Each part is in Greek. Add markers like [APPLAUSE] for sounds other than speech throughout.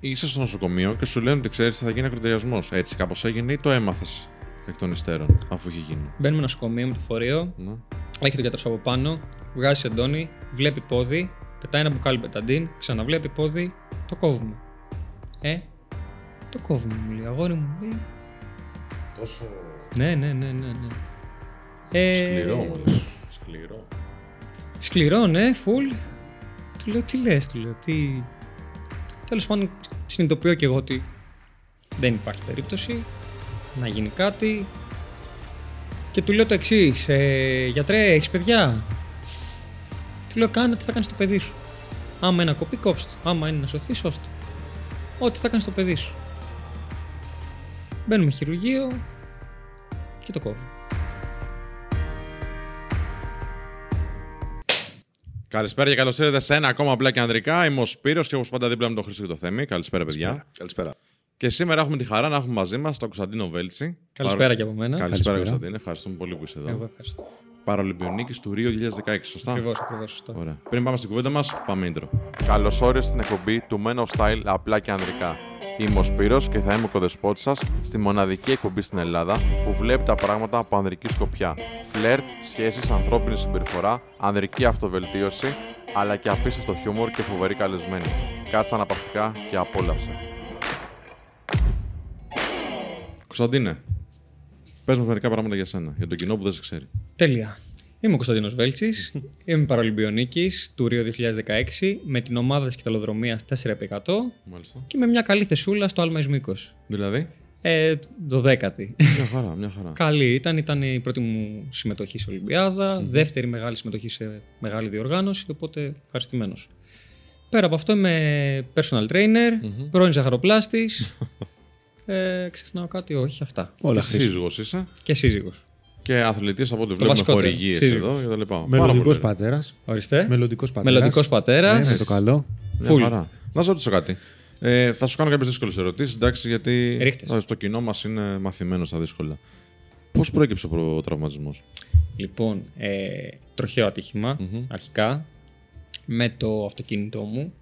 είσαι στο νοσοκομείο και σου λένε ότι ξέρεις θα γίνει ακροτηριασμός. Έτσι κάπως έγινε ή το έμαθες εκ των υστέρων, αφού είχε γίνει; Μπαίνουμε νοσοκομείο με το φορείο, Ναι. έχει τον γιατρό από πάνω, βγάζει σεντόνι, βλέπει πόδι, πετάει ένα μπουκάλι πεταντίν, ξαναβλέπει πόδι, το κόβουμε. Ε, το κόβουμε, μου λέει. Αγόρι μου, λέει. Τόσο. Ναι, ναι, ναι, ναι. ναι. Ε, Σκληρό μου λες. Σκληρό. Σκληρό, ναι, full. Του λέω, τι λες, του λέω, τι... Τέλος πάντων, συνειδητοποιώ και εγώ ότι δεν υπάρχει περίπτωση να γίνει κάτι. Και του λέω το εξής, ε, γιατρέ, έχεις παιδιά; Του λέω, κάνε ό,τι θα κάνεις στο παιδί σου. Άμα είναι να κοπεί, κόψτε το. Άμα είναι να σωθεί, σώστε. το. Ό,τι θα κάνεις στο παιδί σου. Μπαίνουμε χειρουργείο και το κόβω. Καλησπέρα και καλώς ήρθατε σε ένα ακόμα απλά και ανδρικά. Είμαι ο Σπύρος και όπω πάντα δίπλα με τον Χρήστο και το Θέμη. Καλησπέρα, παιδιά. Καλησπέρα. Και σήμερα έχουμε τη χαρά να έχουμε μαζί μας τον Κωνσταντίνο Βέλτσι. Καλησπέρα και από μένα. Καλησπέρα, Καλησπέρα. Κωνσταντίνε. Ευχαριστούμε πολύ που είσαι εδώ. Εγώ ευχαριστώ. Παρολυμπιονίκης του Ρίο 2016, σωστά; Ακριβώς, ακριβώς, σωστό. Ωραία. Πριν πάμε στην κουβέντα μας, πάμε intro. Καλώς όρισες στην εκπομπή του Men of Style απλά και ανδρικά. Είμαι ο Σπύρος και θα είμαι ο κοδεσπότης σας στη μοναδική εκπομπή στην Ελλάδα που βλέπει τα πράγματα από ανδρική σκοπιά. Φλερτ, σχέσεις, ανθρώπινη συμπεριφορά, ανδρική αυτοβελτίωση, αλλά και απίστευτο χιούμορ και φοβερή καλεσμένη. Κάτσε αναπαυτικά και απόλαυσε. Κωνσταντίνε, πες μας μερικά πράγματα για σένα, για τον κοινό που δεν σε ξέρει. Τέλεια. Είμαι ο Κωνσταντίνος Βέλτσης, είμαι παραλυμπιονίκης του Ρίο 2016 με την ομάδα της κυταλοδρομίας 4x100 Μάλιστα. και με μια καλή θεσούλα στο Άλμα Ισμίκος. Δηλαδή, Ε, το δέκατη. μια χαρά, μια χαρά. καλή ήταν, ήταν η πρώτη μου συμμετοχή σε Ολυμπιάδα, δεύτερη μεγάλη συμμετοχή σε μεγάλη διοργάνωση, οπότε ευχαριστημένος. Πέρα από αυτό είμαι personal trainer, πρώην ζαχαροπλάστης, ε, ξεχνάω κάτι, όχι αυτά. Όλα και χρήσιμα. σύζυγος είσαι Και σύζυγος. Και αθλητής από ό,τι βλέπουμε βασικότερο, χορηγίες σύζυγος. εδώ και τα λοιπά. Πάρα Μελλοντικός πολύ. πατέρας. Ορίστε. Μελλοντικός πατέρας. Μελλοντικός πατέρας. Ναι, με το καλό. Μια Full. χαρά. Να σε ρωτήσω κάτι. Ε, θα σου κάνω κάποιες δύσκολες ερωτήσεις, εντάξει, γιατί Ρίχτες. ε, το κοινό μας είναι μαθημένο στα δύσκολα. Πώς προέκυψε ο τραυματισμό, Λοιπόν, ε, τροχαίο ατύχημα, αρχικά, με το αυτοκίνητό μου.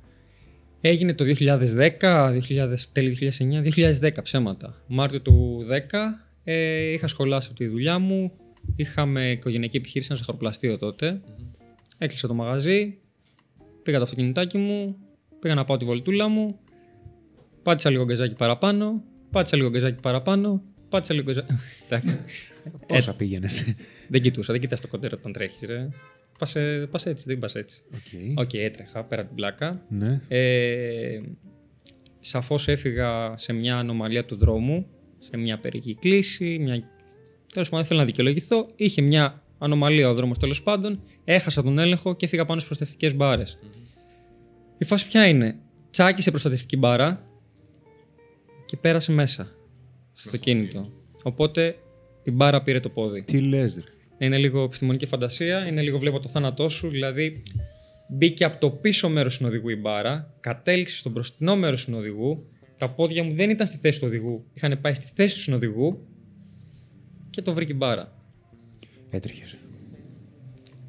Έγινε το 2010, 2000, τέλη 2009, 2010 ψέματα. Μάρτιο του 10 ε, είχα σχολάσει από τη δουλειά μου, είχαμε οικογενειακή επιχείρηση, ένα ζαχαροπλαστείο τότε. Έκλεισα το μαγαζί, πήγα το αυτοκινητάκι μου, πήγα να πάω τη βολτούλα μου, πάτησα λίγο γκαζάκι παραπάνω, πάτησα λίγο γκαζάκι παραπάνω, πάτησα λίγο γκαζάκι... [LAUGHS] Εντάξει. Πόσα πήγαινες; Δεν κοιτούσα, δεν κοιτάς το κοντέρ όταν τρέχεις, ρε. Πας, ε, πας έτσι, δεν πας έτσι. Οκ, έτρεχα πέρα από την πλάκα. Ναι. Ε, σαφώς έφυγα σε μια ανομαλία του δρόμου, σε μια περική κλίση, μια... Τέλος πάντων, δεν θέλω να δικαιολογηθώ. Είχε μια ανομαλία ο δρόμος τέλος πάντων, έχασα τον έλεγχο και έφυγα πάνω στις προστατευτικές μπάρες. Η φάση ποια είναι; Τσάκισε προστατευτική μπάρα και πέρασε μέσα στο αυτοκίνητο. Οπότε η μπάρα πήρε το πόδι. Τι λες. Είναι λίγο επιστημονική φαντασία, είναι λίγο βλέπω το θάνατό σου. Δηλαδή, μπήκε από το πίσω μέρος του οδηγού η μπάρα, κατέληξε στο μπροστινό μέρος του οδηγού. Τα πόδια μου δεν ήταν στη θέση του οδηγού, είχαν πάει στη θέση του συνοδηγού και το βρήκε η μπάρα. Έτρεχες.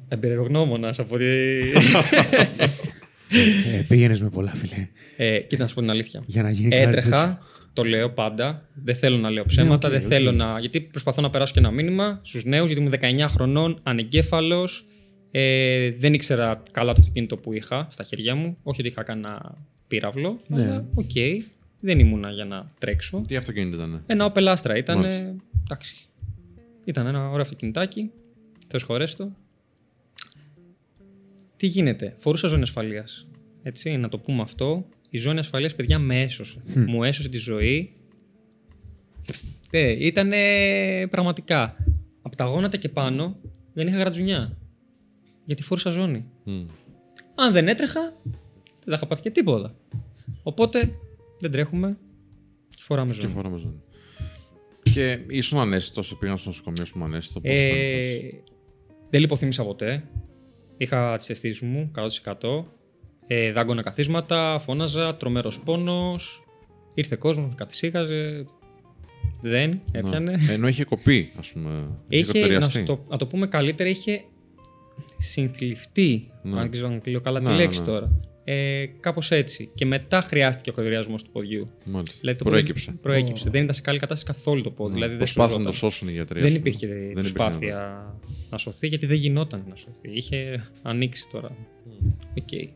Εμπειρογνώμονας από τη. [LAUGHS] ε, Πήγαινες με πολλά, φίλε. ε, κοίτα να σου πω την αλήθεια. Για να γίνει κάτι Έτρεχα, το λέω πάντα. Δεν θέλω να λέω ψέματα. Ναι, οκ, δεν οκ. θέλω να. Γιατί προσπαθώ να περάσω και ένα μήνυμα στους νέους, γιατί ήμουν 19 χρονών, ανεγκέφαλος. Ε, δεν ήξερα καλά το αυτοκίνητο που είχα στα χέρια μου. Όχι ότι είχα κανένα πύραυλο. Ναι. Αλλά οκ. Δεν ήμουνα για να τρέξω. Τι αυτοκίνητο ήταν. Ένα Opel Astra ήταν. Μάλιστα. Εντάξει. Ήταν ένα ωραίο αυτοκινητάκι. Θεός χωρέστο. Τι γίνεται. Φορούσα ζώνη ασφαλείας. Έτσι, να το πούμε αυτό. Η ζώνη ασφαλείας, παιδιά, με έσωσε. Μου έσωσε τη ζωή. Ε, ήταν πραγματικά. Από τα γόνατα και πάνω δεν είχα γρατζουνιά. Γιατί φορούσα ζώνη. Μμ. Αν δεν έτρεχα, δεν θα είχα πάθει και τίποτα. Οπότε δεν τρέχουμε και φοράμε Και ζώνη. φοράμε ζώνη. Και ήσουν ανέστητος, πήγαν στο νοσοκομείο, ήσουν ανέστητο. πώς ήταν, Ε, δεν λιποθύμησα ποτέ. Είχα τις αισθήσεις μου 100%. Ε, δάγκωνα καθίσματα, φώναζα, τρομερό πόνος. Ήρθε κόσμος, με καθησύχαζε. Δεν Ναι. έπιανε. Ενώ είχε κοπεί, ας πούμε. Είχε, να, ακρωτηριαστεί. σου το, να το πούμε καλύτερα, είχε συνθλιφτεί. Ναι. Αν ξέρω αν λέω καλά Ναι, τη ναι, λέξη ναι. τώρα. Ε, Κάπως έτσι. Και μετά χρειάστηκε ακρωτηριασμό του ποδιού. Μάλιστα. Δηλαδή, το Προέκυψε. πόδι Προέκυψε. Δεν ήταν σε καλή κατάσταση καθόλου το πόδι. Δηλαδή, δεν Προσπάθησαν να το σωζόταν. σώσουν οι γιατροί. Δεν ας πούμε. υπήρχε Δεν προσπάθεια να σωθεί γιατί δεν γινόταν να σωθεί. Είχε ανοίξει τώρα. Οκ.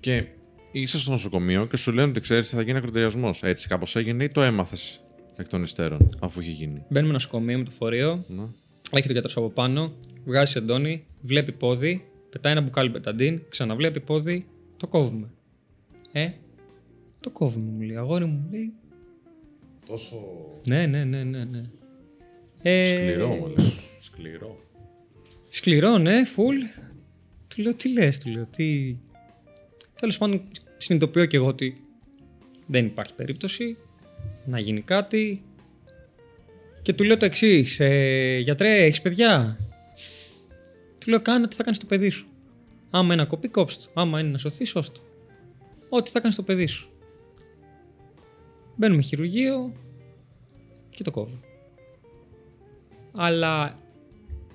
Και είσαι στο νοσοκομείο και σου λένε ότι ξέρεις θα γίνει ακρωτηριασμός. Έτσι κάπως έγινε ή το έμαθες εκ των υστέρων, αφού είχε γίνει; Μπαίνουμε νοσοκομείο με το φορείο. Ναι. Έχει τον γιατρό από πάνω. Βγάζει εντόνι. Βλέπει πόδι. Πετάει ένα μπουκάλι πεταντίν. Ξαναβλέπει πόδι. Το κόβουμε. Ε, το κόβουμε μου λέει. Αγόρι μου μου λέει. Τόσο. Ναι, ναι, ναι, ναι. ναι. Ε, Σκληρό μου λες. Σκληρό. Σκληρό, ναι, φουλ. Του λέω, τι λες, του λέω, τι... Τέλος πάντων, συνειδητοποιώ και εγώ ότι δεν υπάρχει περίπτωση να γίνει κάτι. Και του λέω το εξής, ε, γιατρέ, έχεις παιδιά; Του λέω, κάνε ό,τι θα κάνεις στο παιδί σου. Άμα είναι να κοπεί, κόψτε το. Άμα είναι να σωθεί, σώστο. Ό,τι θα κάνεις στο παιδί σου. Μπαίνουμε χειρουργείο και το κόβω. Αλλά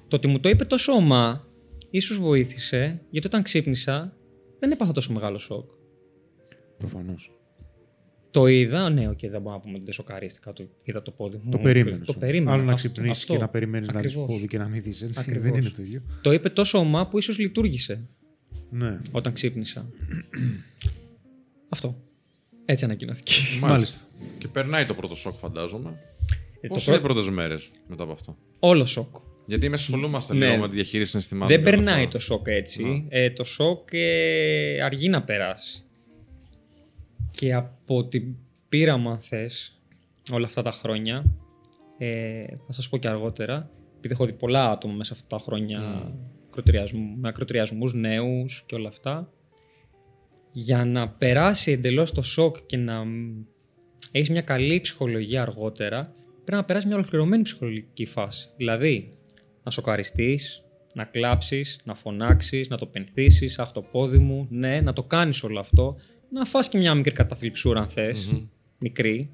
το ότι μου το είπε τόσο ομά, ίσως βοήθησε, γιατί όταν ξύπνησα δεν έπαθα τόσο μεγάλο σοκ. Προφανώς. Το είδα, ναι, οκ, δεν μπορώ να πούμε ότι δεν σοκαρίστηκα. Το, είδα το πόδι μου. Το περίμενες. Το περίμενα. Άλλο να Αυτό- ξυπνήσεις αυτό. και να περιμένεις να δεις Ακριβώς. πόδι και να μην δεις. Ακριβώς. Δεν είναι το ίδιο. Το είπε τόσο ωμά που ίσως λειτούργησε Ναι. όταν ξύπνησα. Αυτό. Έτσι ανακοινώθηκε. Μάλιστα. Και περνάει το πρώτο σοκ, φαντάζομαι. Ε, Πώς το είναι οι πρω- πρώτες μέρες μετά από αυτό; Όλο σοκ. Γιατί εμείς ασχολούμαστε Ναι. λίγο με τη διαχείριση συναισθημάτων. Δεν και όλα περνάει αυτά. το σοκ έτσι. Ε, το σοκ ε, αργεί να περάσει. Και από την πείραμα, αν θες, όλα αυτά τα χρόνια, ε, θα σας πω και αργότερα, επειδή έχω δει πολλά άτομα μέσα αυτά τα χρόνια ακροτηριασμού- με ακροτηριασμούς νέους και όλα αυτά, για να περάσει εντελώς το σοκ και να μ, έχεις μια καλή ψυχολογία αργότερα, πρέπει να περάσει μια ολοκληρωμένη ψυχολογική φάση. Δηλαδή, να σοκαριστείς, να κλάψεις, να φωνάξεις, να το πενθήσεις, αχ το πόδι μου, ναι, να το κάνεις όλο αυτό, να φας και μια μικρή καταθλιψούρα αν θες, μικρή,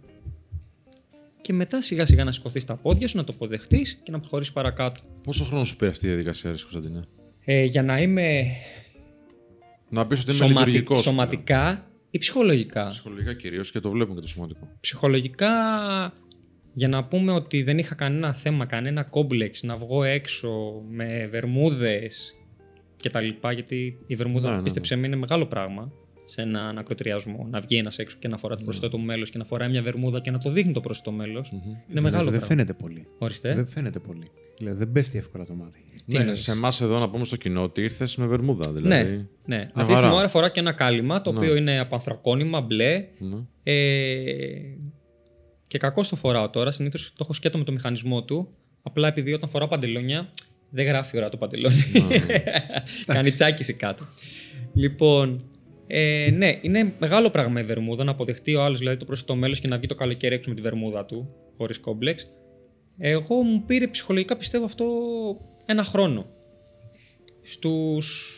και μετά σιγά σιγά να σηκωθείς τα πόδια σου, να το αποδεχτείς και να προχωρήσεις παρακάτω. Πόσο χρόνος σου πήρε αυτή η διαδικασία, ρε Κωνσταντινέ; Ε, για να είμαι Να πεις ότι είμαι σωματι- λειτουργικός. σωματικά ή ψυχολογικά. Ψυχολογικά κυρίως και το βλέπουμε και το σωματικό. Ψυχολογικά, για να πούμε ότι δεν είχα κανένα θέμα, κανένα κόμπλεξ να βγω έξω με βερμούδες και τα λοιπά, γιατί η βερμούδα, Ναι, ναι, ναι. πίστεψέ με, είναι μεγάλο πράγμα σε έναν ακροτηριασμό. Να βγει ένας έξω και να φορά το προσθέτω μέλος και να φοράει μια βερμούδα και να το δείχνει το προσθέτω μέλος. Είναι μεγάλο Δεν πράγμα. φαίνεται πολύ. Ορίστε. Δεν φαίνεται πολύ. Δηλαδή δεν πέφτει εύκολα το μάτι. Τι Ναι, εννοείς; σε εμάς εδώ να πούμε στο κοινό ότι ήρθες με βερμούδα. Δηλαδή. Ναι, ναι. Μια Αυτή τη χαρά. στιγμή φορά και ένα κάλυμα το οποίο είναι από ανθρακόνημα μπλε. Ναι. Ε, και κακό το φοράω τώρα. Συνήθως το έχω σκέτο με το μηχανισμό του. Απλά επειδή όταν φοράω παντελόνια δεν γράφει ώρα το παντελόνι. [LAUGHS] Κάνει τσάκιση κάτω. Λοιπόν, ε, ναι, είναι μεγάλο πράγμα η βερμούδα να αποδεχτεί ο άλλος δηλαδή το πρόσθετο μέλος και να βγει το καλοκαίρι έξω με τη βερμούδα του, χωρίς κόμπλεξ. Εγώ μου πήρε ψυχολογικά πιστεύω αυτό ένα χρόνο. Στους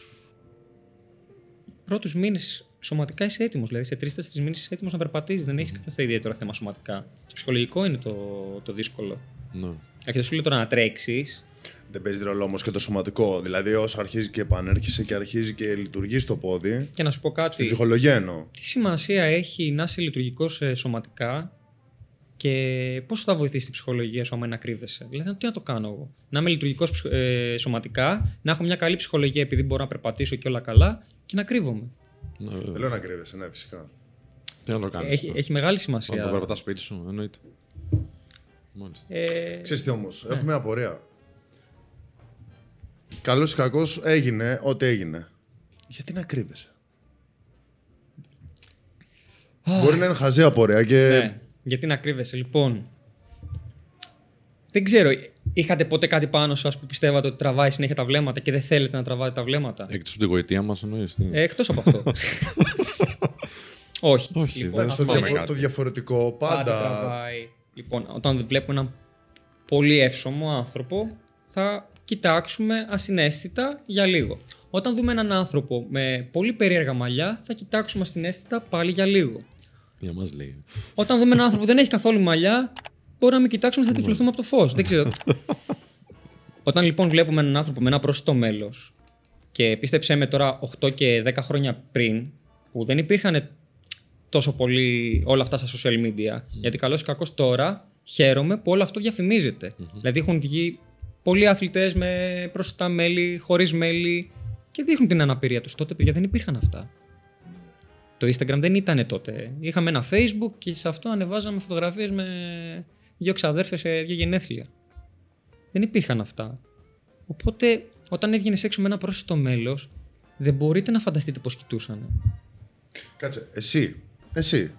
πρώτους μήνες σωματικά είσαι έτοιμος. Δηλαδή σε τρει-τέσσερι μήνες είσαι έτοιμος να περπατήσεις. Δεν έχεις κάποιο ιδιαίτερο θέμα σωματικά. Το ψυχολογικό είναι το, το δύσκολο. Ναι. Αρχικά σου λέει τώρα να τρέξεις. Δεν παίζει ρόλο όμως και το σωματικό. Δηλαδή, όσο αρχίζει και επανέρχεσαι και αρχίζει και λειτουργείς το πόδι. Και να σου πω Στην κάτι. ψυχολογία εννοώ. Τι σημασία έχει να είσαι λειτουργικός σωματικά και πώς θα βοηθήσεις την ψυχολογία σου άμα να κρύβεσαι. Δηλαδή, τι να το κάνω εγώ; Να είμαι λειτουργικός σωματικά, να έχω μια καλή ψυχολογία επειδή μπορώ να περπατήσω και όλα καλά και να κρύβομαι. ναι βέβαια. Δεν λέω να κρύβεσαι, ναι, φυσικά. Τι να το κάνεις. Έχει, έχει μεγάλη Να το σημασία. περπατάς σπίτι σου, εννοείται. Μάλιστα. Ε, Ξέρεις τι όμως, έχω μια απορία. Καλός ή κακός έγινε ό,τι έγινε. Γιατί να κρύβεσαι; Μπορεί να είναι χαζή απορία και. ναι. Γιατί να κρύβεσαι, λοιπόν; Δεν ξέρω, είχατε ποτέ κάτι πάνω σας που πιστεύατε ότι τραβάει συνέχεια τα βλέμματα και δεν θέλετε να τραβάτε τα βλέμματα; Εκτός από την γοητεία μας, εννοείς. Ε, Εκτός από αυτό. [LAUGHS] Όχι. Όχι, λοιπόν, δεν στο θυμάμαι διαφο- κάτι. το διαφορετικό πάντα πάντα. τραβάει. Λοιπόν, όταν βλέπουμε έναν πολύ εύσωμο άνθρωπο, θα κοιτάξουμε ασυναίσθητα για λίγο. Όταν δούμε έναν άνθρωπο με πολύ περίεργα μαλλιά, θα κοιτάξουμε ασυναίσθητα πάλι για λίγο. Για μας λέει. Όταν δούμε έναν άνθρωπο που δεν έχει καθόλου μαλλιά, μπορεί να μην κοιτάξουμε, θα τυφλωθούμε από το φως. Δεν ξέρω. [LAUGHS] Όταν λοιπόν βλέπουμε έναν άνθρωπο με ένα πρόσθετο μέλος, Και πίστεψέ με τώρα 8 και 10 χρόνια πριν, που δεν υπήρχαν τόσο πολύ όλα αυτά στα social media. Γιατί καλώς ή κακό τώρα χαίρομαι που όλο αυτό διαφημίζεται. Δηλαδή έχουν βγει πολλοί αθλητές με προσιτά μέλη, χωρίς μέλη και δείχνουν την αναπηρία τους. Τότε, παιδιά, δεν υπήρχαν αυτά. Το Instagram δεν ήταν τότε. Είχαμε ένα Facebook και σε αυτό ανεβάζαμε φωτογραφίες με δύο ξαδέρφες σε δύο γενέθλια. Δεν υπήρχαν αυτά. Οπότε, όταν έβγαινε έξω με ένα πρόσθετο μέλος, δεν μπορείτε να φανταστείτε πώς κοιτούσαν. Κάτσε, εσύ, εσύ.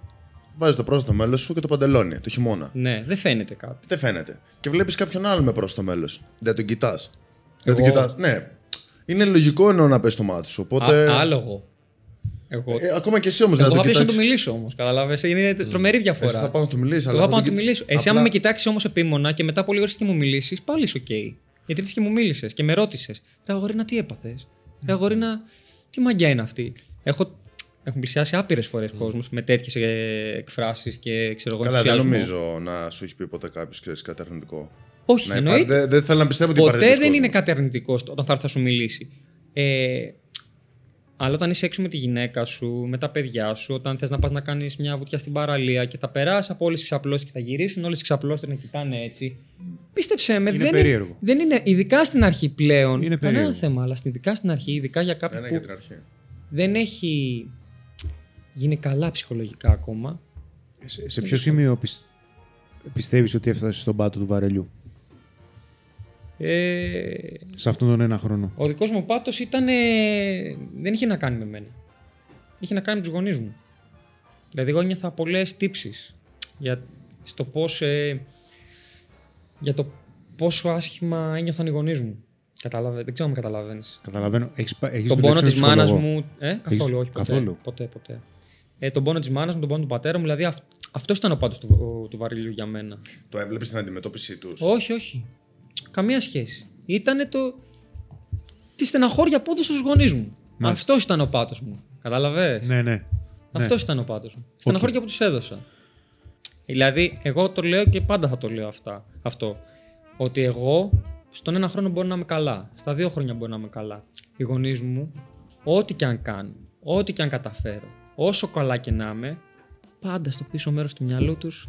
Βάζεις το πρόσθετο μέλος σου και το παντελόνι το χειμώνα. Ναι, δεν φαίνεται κάτι. Δεν φαίνεται. Και βλέπεις κάποιον άλλο με πρόσθετο μέλος. Δεν τον κοιτάς. Δεν Εγώ. τον κοιτάς. Ναι. Είναι λογικό εννοώ να πέσει το μάτι σου. Οπότε. Α, άλογο. Εγώ, Ε, ακόμα και εσύ όμως εγώ να θα τον πιέσω να κοιτάξεις. του μιλήσω όμως. Καταλάβες, είναι τρομερή διαφορά. Εσύ θα πάω να του μιλήσεις. Εγώ θα πάω να του μιλήσω. Εσύ, άμα με κοιτάξεις όμως επίμονα και μετά από λίγο και μου μιλήσεις, πάλι είσαι οκ. Γιατί ήρθε και μου μίλησες και με ρώτησες. Ρε αγορίνα, τι έπαθες; Ρε αγορίνα, τι μαγκιά είναι αυτή; Έχω, έχουν πλησιάσει άπειρες φορές mm. κόσμος με τέτοιες εκφράσεις και ξέρω εγώ Καλά, δεν ενθουσιασμό. νομίζω να σου έχει πει ποτέ κάποιος κάτι αρνητικό. Όχι, Να εννοείται. υπάρχει- Δεν δεν θέλω να πιστεύω ότι υπάρχει Ποτέ τέτοιος δεν είναι κόσμος. κάτι αρνητικό στο- όταν θα έρθει να σου μιλήσει. Ε, αλλά όταν είσαι έξω με τη γυναίκα σου, με τα παιδιά σου, όταν θες να πας να κάνεις μια βουτιά στην παραλία και θα περάσει από όλες τις ξαπλώσεις και θα γυρίσουν όλες τις ξαπλώσεις να κοιτάνε έτσι. Πίστεψε με, Είναι δεν, περίεργο. είναι, δεν είναι. Ειδικά στην αρχή πλέον. Είναι κανένα περίεργο. θέμα, αλλά στην- ειδικά στην αρχή, ειδικά για κάποιον Ναι, ναι, που για την αρχή. δεν έχει γίνει καλά ψυχολογικά ακόμα. Σε, σε ποιο σημείο πισ... πιστεύεις ότι έφτασες στον πάτο του βαρελιού, Ε, σε αυτόν τον ένα χρόνο. Ο δικός μου πάτος ήταν. ε, δεν είχε να κάνει με μένα. Είχε να κάνει με τους γονείς μου. Δηλαδή, εγώ ένιωθα πολλές τύψεις για, στο πώς, ε, για το πόσο άσχημα ένιωθαν οι γονείς μου. Κατάλαβε, δεν ξέρω αν με καταλαβαίνεις. Καταλαβαίνω. Έχεις, πα- έχεις Τον δουλέψει πόνο με της μάνας ψυχολόγο; μου. Ε, καθόλου, όχι. Ποτέ, καθόλου; Ποτέ, ποτέ. Ε, τον πόνο της μάνας μου, τον πόνο του πατέρα μου. Δηλαδή, αυ, αυτός ήταν ο πάτος του, του βαρυλιού για μένα. Το έβλεπες στην αντιμετώπιση τους; Όχι, όχι. Καμία σχέση. Ήτανε το. τη στεναχώρια που έδωσα στους γονείς μου. Αυτός ήταν ο πάτος μου. Κατάλαβε. Ναι, ναι. Αυτός ήταν ο πάτος μου. Στεναχώρια που τους έδωσα. Δηλαδή, εγώ το λέω και πάντα θα το λέω αυτά, αυτό. Ότι εγώ στον ένα χρόνο μπορεί να είμαι καλά. Στα δύο χρόνια μπορεί να είμαι καλά. Οι γονείς μου, ό,τι και αν κάνουν, ό,τι και αν καταφέρω, όσο καλά και να είμαι, πάντα στο πίσω μέρος του μυαλού τους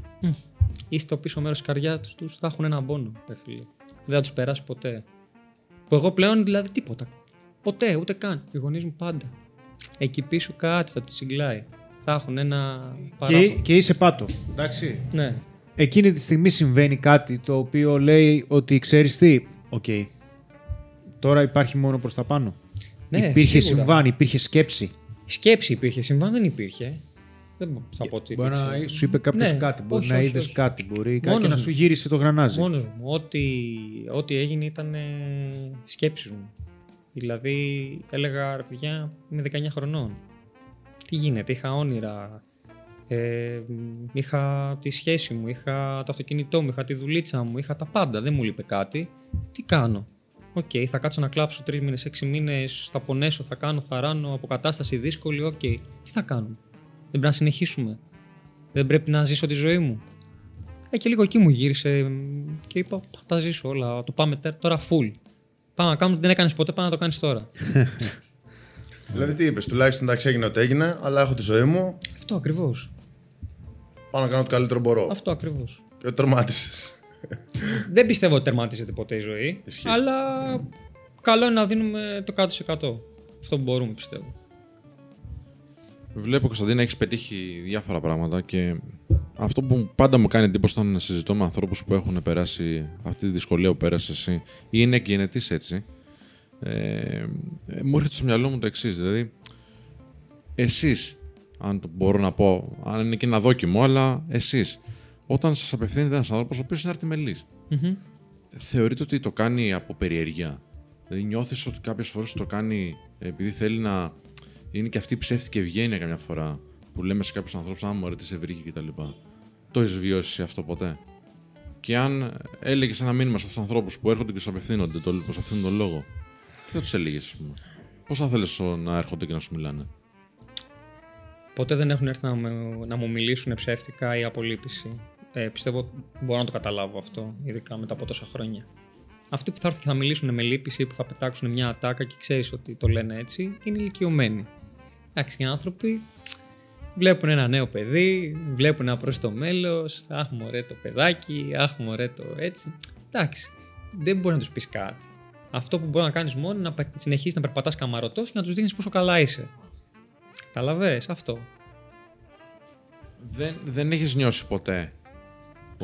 ή στο πίσω μέρος της καρδιάς τους θα έχουν έναν πόνο. Ρε φίλε. Δεν θα τους περάσει ποτέ. Που εγώ πλέον δηλαδή τίποτα. Ποτέ, ούτε καν. Οι γονείς μου πάντα. Εκεί πίσω κάτι θα τους τσιγκλάει. Θα έχουν ένα Και, παράπονο. και είσαι πάτο. Εντάξει. Ναι. Εκείνη τη στιγμή συμβαίνει κάτι το οποίο λέει ότι ξέρεις τι. Οκ. Τώρα υπάρχει μόνο προς τα πάνω. Ναι, υπήρχε σίγουρα. συμβάν, υπήρχε σκέψη. Σκέψη υπήρχε, συμβάν δεν υπήρχε. Δεν θα πω ότι Μπορεί υπήρξε. να σου είπε κάποιος Ναι, κάτι, μπορεί όχι, να όχι, είδες όχι. κάτι, μπορεί κάτι Μόνος και να μου. σου γύρισε το γρανάζι. Μόνος μου. Ό,τι, ό,τι έγινε ήταν ε, σκέψεις μου. Δηλαδή έλεγα, ρε παιδιά, είμαι 19 χρονών. Τι γίνεται, είχα όνειρα. Ε, είχα τη σχέση μου, είχα το αυτοκίνητό μου, είχα τη δουλίτσα μου, είχα τα πάντα. Δεν μου λείπε κάτι. Τι κάνω. Οκ, θα κάτσω να κλάψω τρεις μήνες, έξι μήνες, θα πονέσω, θα κάνω, θα ράνω, αποκατάσταση δύσκολη. Οκ, τι θα κάνουμε; Δεν πρέπει να συνεχίσουμε; Δεν πρέπει να ζήσω τη ζωή μου; Ε, και λίγο εκεί μου γύρισε μ, και είπα: «Θα, θα ζήσω όλα. Το πάμε τε- τώρα full. Πάμε να κάνουμε, δεν έκανες ποτέ, πάμε να το κάνεις τώρα. [LAUGHS] Δηλαδή τι είπες, τουλάχιστον εντάξει έγινε ό,τι έγινε, αλλά έχω τη ζωή μου. Αυτό ακριβώς. Πάω να κάνω το καλύτερο μπορώ. Αυτό ακριβώς. Και το τερμάτισες. Δεν πιστεύω ότι τερματίζεται ποτέ η ζωή. Ισχύει. Αλλά καλό είναι να δίνουμε το 100%. Αυτό που μπορούμε, πιστεύω. Βλέπω, Κωνσταντίνα, έχεις πετύχει διάφορα πράγματα και αυτό που πάντα μου κάνει εντύπωση όταν συζητώ με ανθρώπους που έχουν περάσει αυτή τη δυσκολία που πέρασες εσύ ή είναι εκγενετή έτσι. Ε, ε, μου έρχεται στο μυαλό μου το εξής. Δηλαδή, εσείς, αν το μπορώ να πω, αν είναι και ένα δόκιμο, αλλά εσείς, όταν σας απευθύνεται ένας άνθρωπος ο οποίος είναι αρτιμελής, Μμμ. θεωρείτε ότι το κάνει από περιέργεια; Δηλαδή νιώθεις ότι κάποιες φορές το κάνει επειδή θέλει να... Είναι και αυτή η ψεύτικη ευγένεια καμιά φορά που λέμε σε κάποιους ανθρώπους «Α, μωρέ, τι σε βρήκε» κτλ. Το έχεις βιώσει αυτό ποτέ; Και αν έλεγες ένα μήνυμα σε αυτούς τους ανθρώπους που έρχονται και σου απευθύνονται το, προς αυτόν τον λόγο, τι θα τους έλεγες, ας πούμε; Πώς θα θέλεις να έρχονται και να σου μιλάνε; Ποτέ δεν έχουν έρθει να, με- να μου μιλήσουν ψεύτικα ή απολύπηση; Ε, πιστεύω μπορώ να το καταλάβω αυτό, ειδικά μετά από τόσα χρόνια. Αυτοί που θα έρθουν και θα μιλήσουν με λύπηση ή που θα πετάξουν μια ατάκα και ξέρεις ότι το λένε έτσι, είναι ηλικιωμένοι. Εντάξει, οι άνθρωποι βλέπουν ένα νέο παιδί, βλέπουν ένα προς το μέλος, αχ μωρέ το παιδάκι, αχ μωρέ το έτσι. Εντάξει, δεν μπορεί να τους πεις κάτι. Αυτό που μπορεί να κάνεις μόνο είναι να πε- συνεχίσεις να περπατάς καμαρωτός και να τους δείχνεις πόσο καλά είσαι. Καταλαβες, αυτό. Δεν, δεν έχεις νιώσει ποτέ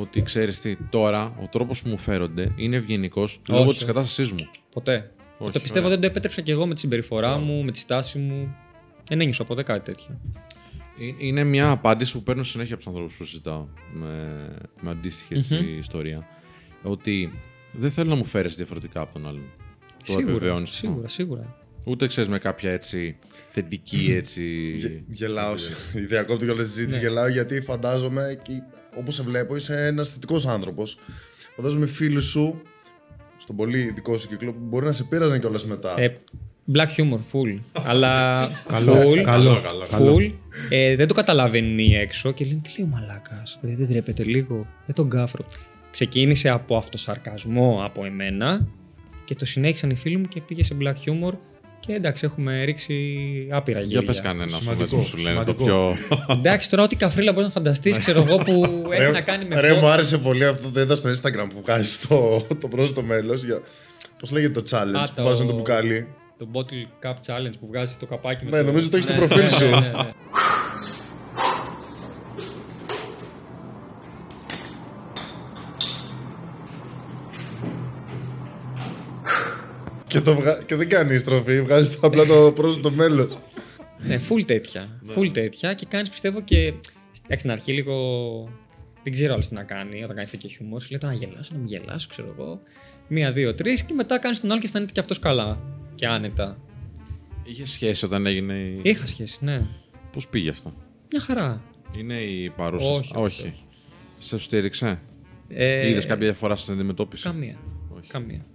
ότι ξέρεις τι, τώρα ο τρόπος που μου φέρονται είναι ευγενικός λόγω Όχι. της κατάστασής μου. Ποτέ. Όχι, το πιστεύω ωραία. δεν το επέτρεψα και εγώ με τη συμπεριφορά μου, με τη στάση μου. Δεν ένιωσα ποτέ κάτι τέτοιο. Ε, Είναι μια απάντηση που παίρνω συνέχεια από τους ανθρώπους που συζητάω με, με αντίστοιχη έτσι, ιστορία. Ότι δεν θέλω να μου φέρεις διαφορετικά από τον άλλον. Το Σίγουρα, επιβεβαιώνεις αυτό. σίγουρα, σίγουρα. Ούτε ξέρεις με κάποια έτσι θετική έτσι. Γε- Γελάω. Η [LAUGHS] διακόπτω και όλη τη συζήτηση. Ναι. Γελάω γιατί φαντάζομαι και όπως σε βλέπω είσαι ένας θετικός άνθρωπος. Φαντάζομαι φίλου σου στον πολύ δικό σου κύκλο που μπορεί να σε πείραζαν κιόλας μετά. Ε, black humor, full. Αλλά [LAUGHS] Καλό, full, καλό, καλό, full. Ε, δεν το καταλαβαίνουν οι έξω και λένε τι λέει ο μαλάκας, δεν, δεν τρέπεται λίγο, δεν τον κάφρο. Ξεκίνησε από αυτοσαρκασμό από εμένα και το συνέχισαν οι φίλοι μου και πήγε σε black humor και εντάξει έχουμε ρίξει άπειρα Για γέλια. πες κανένα σου, Σημαντικό, που σου λένε το σημαντικό. πιο. Εντάξει τώρα ό,τι καφρίλα μπορεί να φανταστείς ξέρω εγώ που έχει να κάνει με Ρε, πό- μου άρεσε πολύ αυτό το είδα στο Instagram που βγάζει το, το πρόσθετο μέλος. Για... Πώς λέγεται το challenge Α, που το- βάζουν το μπουκάλι; το bottle cup challenge που βγάζει το καπάκι με Ναι, το... νομίζω το έχεις στο Ναι, προφίλ ναι, σου. Και, το βγα... και δεν κάνει στροφή, βγάζει το, απλά το πρόσθετο μέλος. Ναι, full τέτοια. Full τέτοια και κάνεις πιστεύω και. Εντάξει, στην αρχή λίγο. Δεν ξέρω άλλο τι να κάνει όταν κάνεις τέτοιο χιούμορ. Σου λέει το να γελάσω, να μην γελάσω, ξέρω εγώ. Μία, δύο, τρεις και μετά κάνεις τον άλλο και αισθάνεται και αυτός καλά και άνετα. Είχε σχέση όταν έγινε. η... Είχα σχέση, ναι. Πώς πήγε αυτό; Μια χαρά. Είναι η παρούσα. Όχι, όχι, όχι. Σε στήριξε; Ε, Είδες κάποια διαφορά στην αντιμετώπιση; Καμία. Όχι. Καμία.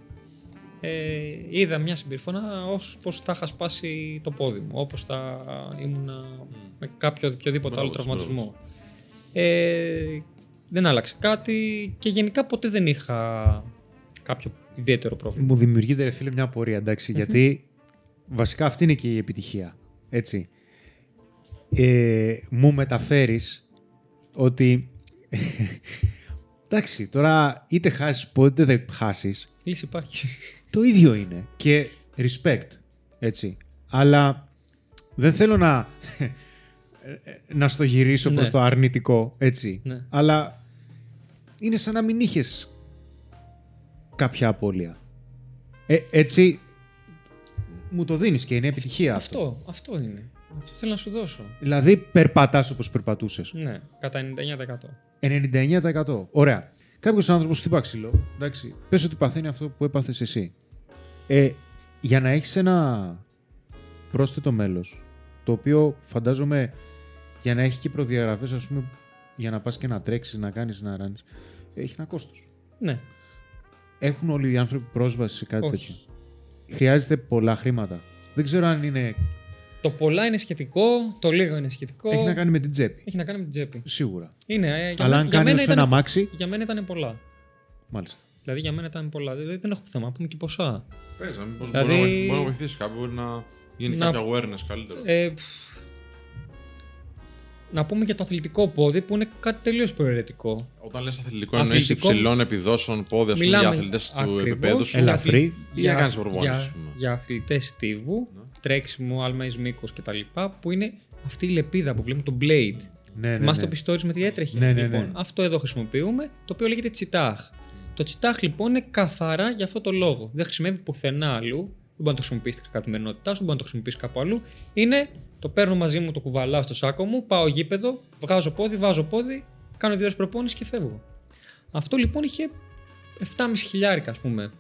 Ε, είδα μια συμπεριφορά ως πως θα είχα σπάσει το πόδι μου, όπως θα ήμουνα με κάποιο οποιοδήποτε Μπράβο άλλο της, τραυματισμό. Ε, δεν άλλαξε κάτι και γενικά ποτέ δεν είχα κάποιο ιδιαίτερο πρόβλημα. Μου δημιουργείται ρε φίλε μια απορία, εντάξει, γιατί βασικά αυτή είναι και η επιτυχία, έτσι. Ε, μου μεταφέρεις ότι [LAUGHS] εντάξει, τώρα είτε χάσεις πότε δεν χάσεις, Λύση υπάρχει. Το ίδιο είναι και respect, έτσι. Αλλά δεν θέλω να, [LAUGHS] να στο γυρίσω Ναι. προς το αρνητικό, έτσι. Ναι. Αλλά είναι σαν να μην είχες κάποια απώλεια. Ε, έτσι μου το δίνεις και είναι επιτυχία αυτό. αυτό, αυτό είναι. Αυτό θέλω να σου δώσω. Δηλαδή περπατάς όπως περπατούσες. Ναι, κατά 99%. 99%. Ωραία. Κάποιος άνθρωπος χτυπά ξύλο. Εντάξει. Πες ότι παθαίνει αυτό που έπαθες εσύ. Ε, για να έχεις ένα πρόσθετο μέλος, το οποίο φαντάζομαι για να έχει και προδιαγραφές, ας πούμε, για να πας και να τρέξεις, να κάνεις, να ράνεις, έχει ένα κόστος. Ναι, Έχουν όλοι οι άνθρωποι πρόσβαση σε κάτι όχι. τέτοιο; Χρειάζεται πολλά χρήματα. Δεν ξέρω αν είναι. Το πολλά είναι σχετικό, το λίγο είναι σχετικό. Έχει να κάνει με την τσέπη. Έχει να κάνει με την τσέπη. Σίγουρα. Είναι, ε, για, Αλλά μέ- αν για κάνεις μένα ως ένα ήταν, αμάξι. για μένα ήταν πολλά. Μάλιστα. Δηλαδή για μένα ήταν πολλά. Δηλαδή, δεν έχω θέμα, να πούμε και ποσά. Πες, να μήπως Δηλαδή- μπορεί, να, μπορεί να βοηθήσει κάποιο, μπορεί να γίνει Να- κάποιο awareness καλύτερο. Ε, πφ, να πούμε για το αθλητικό πόδι που είναι κάτι τελείως προαιρετικό. Όταν λες αθλητικό, εννοείς Αθλητικό- υψηλών επιδόσεων πόδια, ας πούμε, για αθλητές του ακριβώς επίπεδου σου. για Ελαφρύ. αθλη- Ή για να κάνεις προπόνηση, για, ας πούμε. για αθλητές στίβου, Ναι. τρέξιμο, άλμα εις μήκος κτλ. Που είναι αυτή η λεπίδα που βλέπουμε, το blade. Ναι, ναι, Θυμάστε ναι. το πιστόρι με τι έτρεχε; Ναι, ναι, λοιπόν, ναι. Αυτό εδώ χρησιμοποιούμε, το οποίο λέγεται τσιτάχ. Το τσιτάχ λοιπόν είναι καθαρά για αυτό το λόγο. Δεν χρησιμεύει πουθενά αλλού. Δεν μπορεί να το χρησιμοποιήσει στην καθημερινότητά σου, δεν μπορεί να το χρησιμοποιήσει κάπου αλλού. Είναι το παίρνω μαζί μου, το κουβαλάω στο σάκο μου, πάω γήπεδο, βγάζω πόδι, βάζω πόδι, κάνω δύο ώρες προπόνηση και φεύγω. Αυτό λοιπόν είχε 7,5 χιλιάρικα, ας πούμε,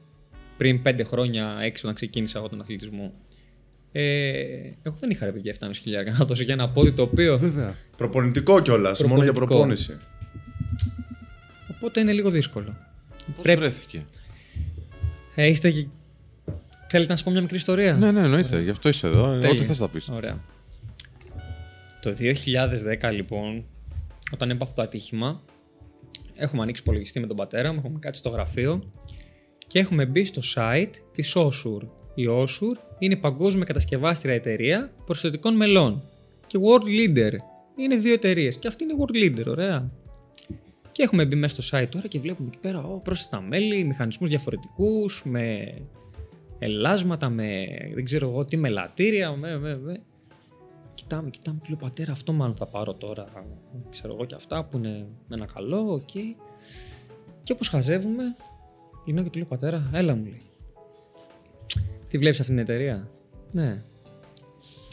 πριν 5 χρόνια έξω να ξεκίνησα εγώ τον αθλητισμό. Ε, εγώ δεν είχα ρε παιδιά 7,5 χιλιάρικα να δώσω για ένα πόδι το οποίο Βέβαια. Προπονητικό κιόλας, μόνο για Προπονητικό. προπόνηση. Οπότε είναι λίγο δύσκολο. Πώς πρέπει- βρέθηκε; Ε, είστε... και- Θέλετε να σας πω μια μικρή ιστορία; Ναι, ναι, εννοείται. Γι' αυτό είσαι εδώ. Τέλεια. Ό,τι θες να πεις; Ωραία. Το 2010 λοιπόν, όταν έπαθα το ατύχημα, έχουμε ανοίξει υπολογιστή με τον πατέρα μου, έχουμε κάτσει στο γραφείο και έχουμε μπει στο site της Össur. Η Össur είναι η παγκόσμια κατασκευάστρια εταιρεία προσθετικών μελών και World Leader. Είναι δύο εταιρείες και αυτή είναι World Leader, ωραία. Και έχουμε μπει μέσα στο site τώρα και βλέπουμε εκεί πέρα ο, πρόσθετα μέλη, μηχανισμούς διαφορετικούς, με ελάσματα, με δεν ξέρω εγώ τι, με ελατήρια, με, με, με. Κοιτάμε, κοιτάμε και λέω πατέρα αυτό μάλλον θα πάρω τώρα, ξέρω εγώ και αυτά που είναι με ένα καλό, οκ. Και όπως χαζεύουμε, γυρνάω και του λέω πατέρα, έλα μου λέει. Τι βλέπεις αυτή την εταιρεία; Ναι.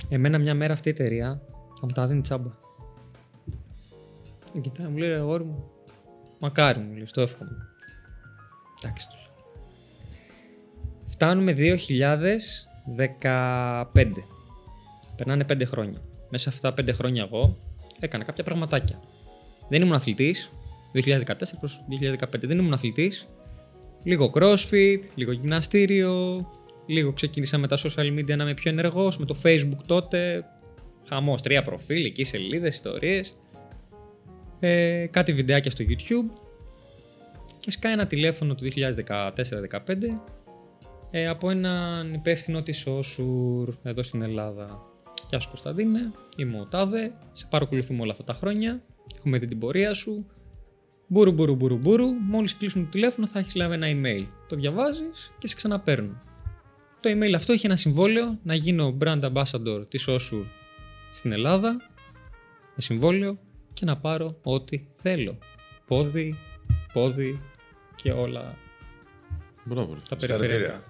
Εμένα μια μέρα αυτή η εταιρεία θα μου τα δίνει τσάμπα. Και κοιτάει, μου λέει ρε αγόρι μου, μακάρι μου λέει, στο εύχομαι. Εντάξει του λέω. Φτάνουμε 2015. Περνάνε 5 χρόνια. Μέσα σε αυτά τα 5 χρόνια εγώ έκανα κάποια πραγματάκια. Δεν ήμουν αθλητής, 2014 προς 2015 δεν ήμουν αθλητής. Λίγο crossfit, λίγο γυμναστήριο, λίγο ξεκίνησα με τα social media να είμαι πιο ενεργός, με το facebook τότε, χαμός, τρία προφίλ, εκεί σελίδες, ιστορίες, ε, κάτι βιντεάκια στο YouTube και σκάει ένα τηλέφωνο του 2014-2015 ε, από έναν υπεύθυνο της Osur εδώ στην Ελλάδα. Γεια σου Κωνσταντίνε, είμαι ο Τάδε, σε παρακολουθούμε όλα αυτά τα χρόνια, έχουμε δει την πορεία σου, Μπούρου, μπούρου, μπούρου, μπούρου. Μόλις κλείσουν το τηλέφωνο, θα έχεις λάβει ένα email. Το διαβάζεις και σε ξαναπαίρνουν. Το email αυτό έχει ένα συμβόλαιο να γίνω brand ambassador της Osur στην Ελλάδα. Με συμβόλαιο και να πάρω ό,τι θέλω. Πόδι, πόδι και όλα Μπράβο. τα περιφερειακά. Συγχαρητήρια.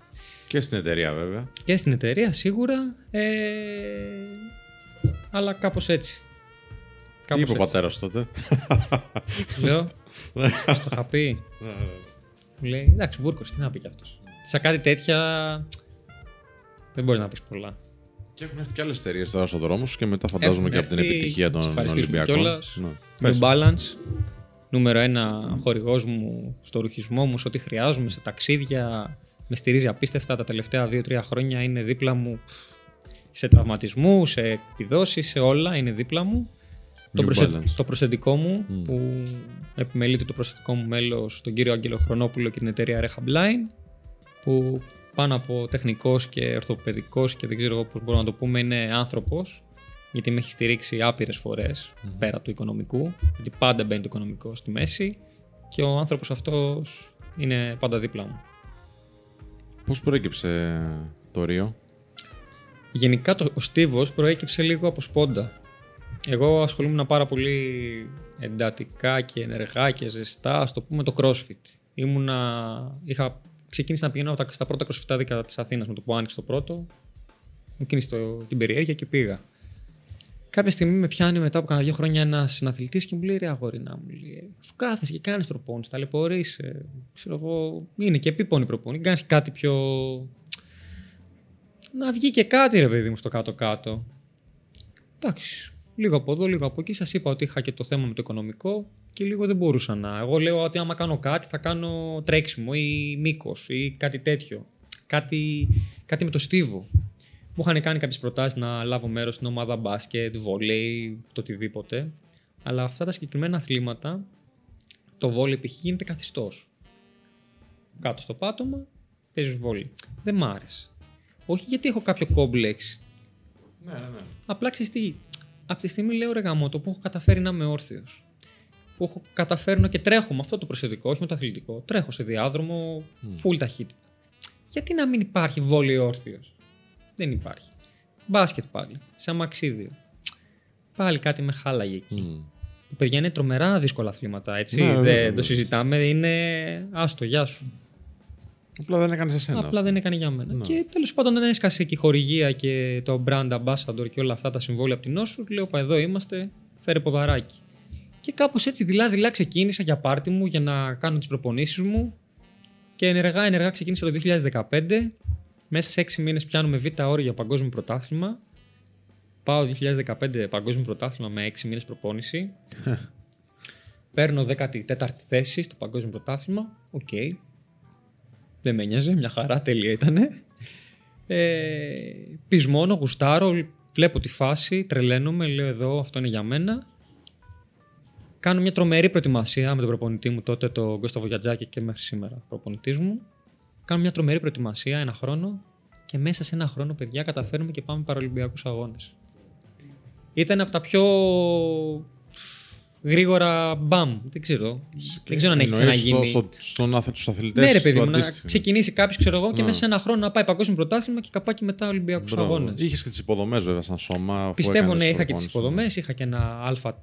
Και στην εταιρεία βέβαια. Και στην εταιρεία σίγουρα. Ε, αλλά κάπως έτσι. Τι Κάπως είπε ο έτσι. πατέρας τότε; Λέω, στο είχα πει. Μου λέει, εντάξει, Βούρκος, τι να πει κι αυτός. Σε κάτι τέτοια. Δεν μπορείς να πεις πολλά. Και έχουν έρθει και άλλες εταιρείες τώρα στον δρόμο σου και μετά φαντάζομαι Έχουν και από την έρθει, επιτυχία να τις των ευχαριστήσουμε Ολυμπιακών. κιόλας. Ναι. New Πες. Balance, νούμερο ένα χορηγός μου στο ρουχισμό μου, σε ό,τι χρειάζομαι, σε ταξίδια. Με στηρίζει απίστευτα τα τελευταία 2-3 χρόνια. Είναι δίπλα μου σε τραυματισμού, σε επιδόσεις, σε όλα. Είναι δίπλα μου. Το, New προσε- Balance. το προσθετικό μου, Mm. που επιμελείται το προσθετικό μου μέλος, τον κύριο Άγγελο Χρονόπουλο και την εταιρεία Rehab Line, που πάνω από τεχνικός και ορθοπαιδικός και δεν ξέρω εγώ πώς μπορούμε να το πούμε, είναι άνθρωπος, γιατί με έχει στηρίξει άπειρες φορές, πέρα του οικονομικού, γιατί πάντα μπαίνει το οικονομικό στη μέση και ο άνθρωπος αυτός είναι πάντα δίπλα μου. Πώς προέκυψε το Ρίο; Γενικά το, ο Στίβος προέκυψε λίγο από σπόντα. Εγώ ασχολούμουν πάρα πολύ εντατικά και ενεργά και ζεστά, ας το πούμε το CrossFit. Ήμουνα, είχα ξεκίνησα να πηγαίνω τα- στα πρώτα CrossFit της Αθήνας με το που άνοιξε το πρώτο. Μου κίνησε το, την περιέργεια και πήγα. Κάποια στιγμή με πιάνει μετά από κάνα δύο χρόνια ένας συναθλητής και μου λέει: Ρε αγόρινα μου, λέει, αφού κάθεσαι και κάνεις προπόνηση, ταλαιπωρείσαι. Ξέρω εγώ, είναι και επίπονη προπόνηση. Κάνεις κάτι πιο να βγει και κάτι ρε παιδί μου στο κάτω-κάτω. Εντάξει, λίγο από εδώ, λίγο από εκεί. Σας είπα ότι είχα και το θέμα με το οικονομικό και λίγο δεν μπορούσα να. Εγώ λέω ότι άμα κάνω κάτι θα κάνω τρέξιμο ή μήκος ή κάτι τέτοιο. Κάτι, κάτι με το στίβο. Μου είχαν κάνει κάποιες προτάσεις να λάβω μέρος στην ομάδα μπάσκετ, βόλεϊ, το οτιδήποτε. Αλλά αυτά τα συγκεκριμένα αθλήματα, το βόλεϊ π.χ. γίνεται καθιστός. Κάτω στο πάτωμα, παίζεις βόλεϊ. Δεν μ' άρεσε. Όχι γιατί έχω κάποιο κόμπλεξ. Ναι, ναι, ναι. Απλά ξέρεις τι. Από τη στιγμή λέω ρε γαμώτο που έχω καταφέρει να είμαι όρθιος. Που έχω καταφέρνω και τρέχω με αυτό το προσωπικό, όχι με το αθλητικό. Τρέχω σε διάδρομο, full ταχύτητα. Γιατί να μην υπάρχει βόλεϊ όρθιος; Δεν υπάρχει. Μπάσκετ πάλι. Σε αμαξίδιο. Πάλι κάτι με χάλαγε εκεί. Μμ. Παιδιά είναι τρομερά δύσκολα αθλήματα, έτσι. Ναι, βέβαια, Δεν βέβαια. το συζητάμε. Είναι άστο, γεια σου. Απλά δεν έκανε εσένα. Απλά δεν έκανε για μένα. Ναι. Και τέλος πάντων δεν έσκασε και η χορηγία και το brand ambassador και όλα αυτά τα συμβόλαια από την Όσους. Λέω, πα εδώ είμαστε, φέρε ποδαράκι. Και κάπως έτσι δειλά-δειλά ξεκίνησα για πάρτι μου για να κάνω τις προπονήσεις μου. Και ενεργά, ενεργά ξεκίνησα το 2015. Μέσα σε 6 μήνες πιάνουμε β' όριο για παγκόσμιο πρωτάθλημα. Πάω 2015 παγκόσμιο πρωτάθλημα με 6 μήνες προπόνηση. [LAUGHS] Παίρνω 14η θέση στο παγκόσμιο πρωτάθλημα. Οκ. Δεν με νοιάζει, μια χαρά, τέλεια ήτανε. Ε, πεισμώνω, γουστάρω, βλέπω τη φάση, τρελαίνομαι, λέω εδώ, αυτό είναι για μένα. Κάνω μια τρομερή προετοιμασία με τον προπονητή μου τότε, τον Κώστα Βογιατζάκη και μέχρι σήμερα προπονητής μου. Κάνουμε μια τρομερή προετοιμασία ένα χρόνο και μέσα σε ένα χρόνο, παιδιά, καταφέρουμε και πάμε Παραλυμπιακού Αγώνες. Ήταν από τα πιο γρήγορα μπαμ. Δεν ξέρω. Δεν ξέρω αν έχει Εννοείς ξαναγίνει. Στο, στο, στον αθ, τους αθλητές Ναι, ρε παιδί του μου, να αντίστοιχου. ξεκινήσει κάποιος, ξέρω εγώ, και Ναι. μέσα σε ένα χρόνο να πάει παγκόσμιο πρωτάθλημα και καπάκι μετά Ολυμπιακούς Μπράβο. Αγώνες. Είχες και τις υποδομές βέβαια σαν σώμα. αφού Πιστεύω έκανες ναι, είχα και τις προπόνηση. υποδομές. Είχα και ένα αλφα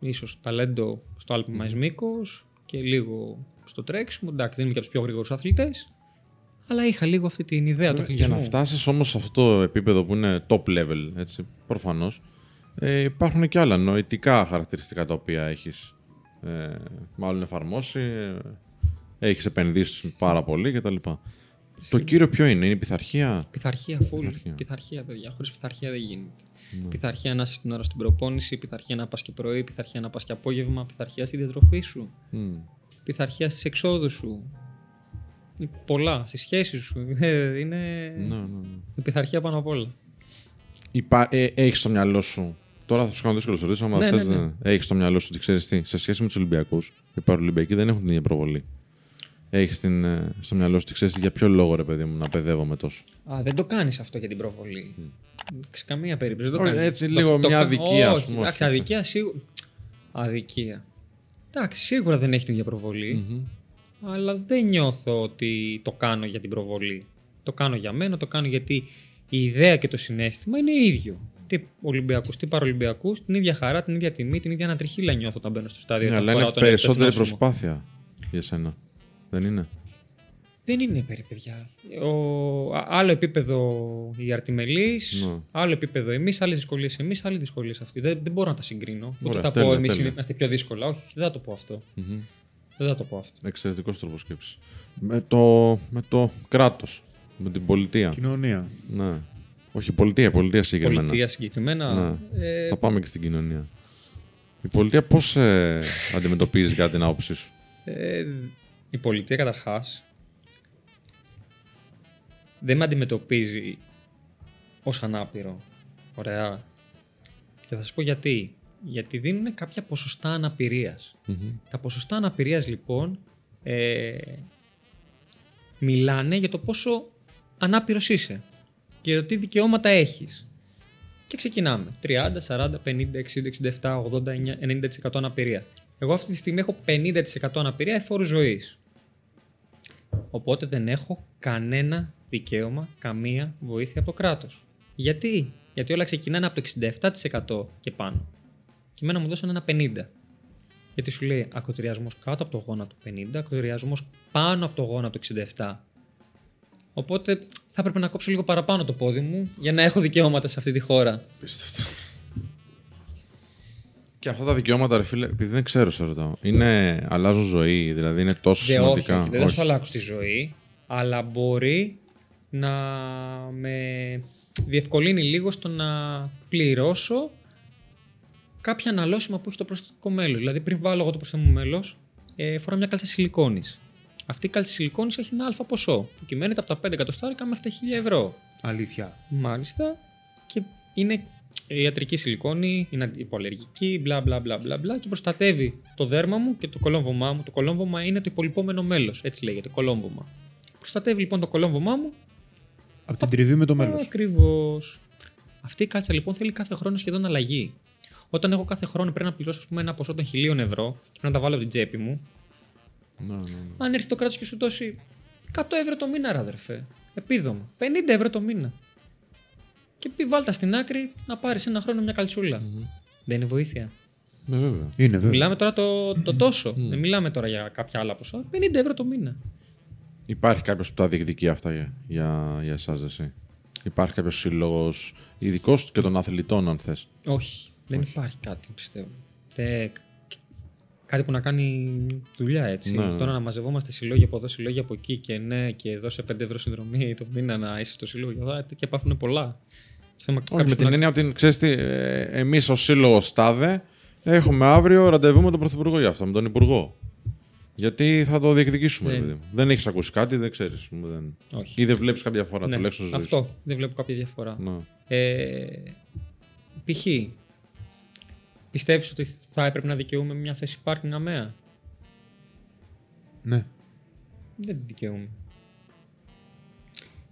ίσως ταλέντο στο άλπιμα εις μήκος και λίγο στο τρέξιμο. Εντάξει, δεν είμαι και από τους πιο γρήγορους αθλητές. Αλλά είχα λίγο αυτή την ιδέα του Για αθλητισμού. να φτάσεις όμως σε αυτό το επίπεδο που είναι top level, έτσι, προφανώς, ε, υπάρχουν και άλλα νοητικά χαρακτηριστικά τα οποία έχεις ε, μάλλον εφαρμόσει. Ε, έχεις επενδύσεις πάρα πολύ κτλ. Το κύριο ποιο είναι, είναι η πειθαρχία; Πειθαρχία, full. Πειθαρχία. Πειθαρχία, παιδιά. Χωρίς πειθαρχία δεν γίνεται. Ναι. Πειθαρχία να είσαι την ώρα στην προπόνηση, πειθαρχία να πας και πρωί, πειθαρχία να πας και απόγευμα, πειθαρχία στη διατροφή σου, Μμ. πειθαρχία στις εξόδους σου. Είναι Πολλά, στις σχέσεις σου. [LAUGHS] Ε, Είναι Ναι, ναι, ναι. η πειθαρχία πάνω απ' όλα. Υπά, ε, έχεις στο μυαλό σου. Τώρα θα σου κάνω δύσκολο ερωτήσεις, αλλά Ναι, θες, ναι, ναι. Έχεις στο μυαλό σου ότι ξέρεις τι, σε σχέση με τους Ολυμπιακούς, οι Παρολυμπιακοί δεν έχουν την ίδια προβολή. Έχεις στο μυαλό σου ότι ξέρεις για ποιο λόγο, ρε παιδί μου, να παιδεύομαι τόσο; Α, δεν το κάνεις αυτό για την προβολή. Σε καμία περίπτωση. Δεν το Όχι, κάνεις. έτσι Το- λίγο το μια κα- αδικία, ας Όχι, πούμε, εντάξει, όχι, αδικία σίγουρα. Αδικία. Εντάξει, σίγουρα δεν έχει την ίδια προβολή. Αλλά δεν νιώθω ότι το κάνω για την προβολή. Το κάνω για μένα, το κάνω γιατί η ιδέα και το συνέστημα είναι ίδιο. Τι Ολυμπιακούς, τι Παρολυμπιακού, την ίδια χαρά, την ίδια τιμή, την ίδια ανατριχίλα νιώθω όταν μπαίνω στο στάδιο. Ναι, και αλλά φοράω είναι τον περισσότερη υπεύθυνό μου. προσπάθεια για σένα. Δεν είναι; Δεν είναι περί παιδιά. Ο, α- άλλο επίπεδο οι Αρτιμελεί, Ναι. άλλο επίπεδο εμείς, άλλες δυσκολίες εμείς, άλλε δυσκολίες αυτοί. Δεν, δεν μπορώ να τα συγκρίνω. Ούτε Ωραία, θα τέλεια, πω εμείς τέλεια. είμαστε πιο δύσκολα. Όχι, δεν θα το πω αυτό. Μμμ. Δεν θα το πω αυτό. Εξαιρετικός τρόπος σκέψης. Με το, με το κράτος. Με την πολιτεία. Κοινωνία. Ναι. Όχι, πολιτεία, πολιτεία συγκεκριμένα. Πολιτεία συγκεκριμένα. Ναι. Ε, Θα πάμε και στην κοινωνία. Η πολιτεία πώς ε, αντιμετωπίζει κατά την άποψή σου; ε, η πολιτεία καταρχάς δεν με αντιμετωπίζει ως ανάπηρο. Ωραία. Και θα σας πω γιατί. Γιατί δίνουν κάποια ποσοστά αναπηρίας. Μμμ. Τα ποσοστά αναπηρίας λοιπόν ε, μιλάνε για το πόσο ανάπηρος είσαι και για το τι δικαιώματα έχεις. Και ξεκινάμε. 30, 40, 50, 60, 67, 89, 90% αναπηρία. Εγώ αυτή τη στιγμή έχω 50% αναπηρία εφόρου ζωής. Οπότε δεν έχω κανένα δικαίωμα, καμία βοήθεια από το κράτος. Γιατί; Γιατί όλα ξεκινάνε από το 67% και πάνω. Και εμένα μου δώσαν ένα 50%. Γιατί σου λέει ακροτηριασμός κάτω από το γόνατο 50, ακροτηριασμός πάνω από το γόνατο 67. Οπότε θα έπρεπε να κόψω λίγο παραπάνω το πόδι μου για να έχω δικαιώματα σε αυτή τη χώρα. Πίστευτο. Και αυτά τα δικαιώματα, ρε φίλε, επειδή δεν ξέρω, σε ρωτάω. Είναι, αλλάζουν ζωή, δηλαδή είναι τόσο Δεν, όχι, σημαντικά; όχι, δεν θα σου αλλάξω τη ζωή, αλλά μπορεί να με διευκολύνει λίγο στο να πληρώσω κάποια αναλώσιμα που έχει το προσθετικό μέλος. Δηλαδή, πριν βάλω εγώ το προσθετικό μέλος, ε, φοράω μια κάλτσα σιλικόνης. Αυτή η κάλτσα σιλικόνη έχει ένα αλφα ποσό, που κυμαίνεται από τα 5 εκατοστάρικα μέχρι τα 1000 ευρώ. Αλήθεια. Μάλιστα. Και είναι ιατρική σιλικόνη, είναι υποαλλεργική, μπλα μπλα μπλα μπλα μπλα και προστατεύει το δέρμα μου και το κολόμβωμά μου. Το κολόμβωμα είναι το υπολοιπόμενο μέλος, έτσι λέγεται, κολόμβωμα. Προστατεύει λοιπόν το κολόμβωμά μου Από την τριβή με το μέλος. Ακριβώς. Αυτή η κάλτσα λοιπόν θέλει κάθε χρόνο σχεδόν αλλαγή. Όταν έχω κάθε χρόνο πρέπει να πληρώσω ας πούμε, ένα ποσό των χιλίων ευρώ και πρέπει να τα βάλω από την τσέπη μου, Ναι, ναι, ναι. αν έρθει το κράτος και σου δώσει 100 ευρώ το μήνα, ρε αδερφέ. Επίδομα. 50 ευρώ το μήνα. Και πει βάλτα στην άκρη να πάρεις ένα χρόνο μια καλτσούλα. Δεν είναι βοήθεια. Ναι, βέβαια. Είναι βέβαια. Μιλάμε τώρα το, το τόσο. Δεν μιλάμε τώρα για κάποια άλλα ποσά. 50 ευρώ το μήνα. Υπάρχει κάποιος που τα διεκδικεί αυτά για, για, για εσάς, εσύ; Υπάρχει κάποιος σύλλογος ειδικός και των αθλητών, αν θες; Όχι. Δεν υπάρχει κάτι, πιστεύω. Τε, κάτι που να κάνει δουλειά έτσι. Ναι, ναι. Τώρα να μαζευόμαστε συλλόγια από εδώ, συλλόγια από εκεί και ναι, και δώσε 5 ευρώ συνδρομή το μήνα να είσαι στο σύλλογο. Α, τέτοια υπάρχουν πολλά. Θέμα Όχι, κάποιος με που την να- έννοια ότι ξέρεις τι, ε, εμείς ως σύλλογο ΤΑΔΕ έχουμε αύριο ραντεβού με τον Πρωθυπουργό για αυτό, με τον Υπουργό. Γιατί θα το διεκδικήσουμε, Δεν- παιδί μου. Δεν έχεις ακούσει κάτι, δεν ξέρεις. Δεν... Όχι. Ή δεν βλέπεις κάποια διαφορά Ναι, τουλάχιστον στη ζωή σου. αυτό. Δεν βλέπω κάποια διαφορά. Ναι. Ε, π.χ. Πιστεύεις ότι θα έπρεπε να δικαιούμαι μια θέση πάρκινγκ αμαία; Ναι. Δεν τη δικαιούμαι.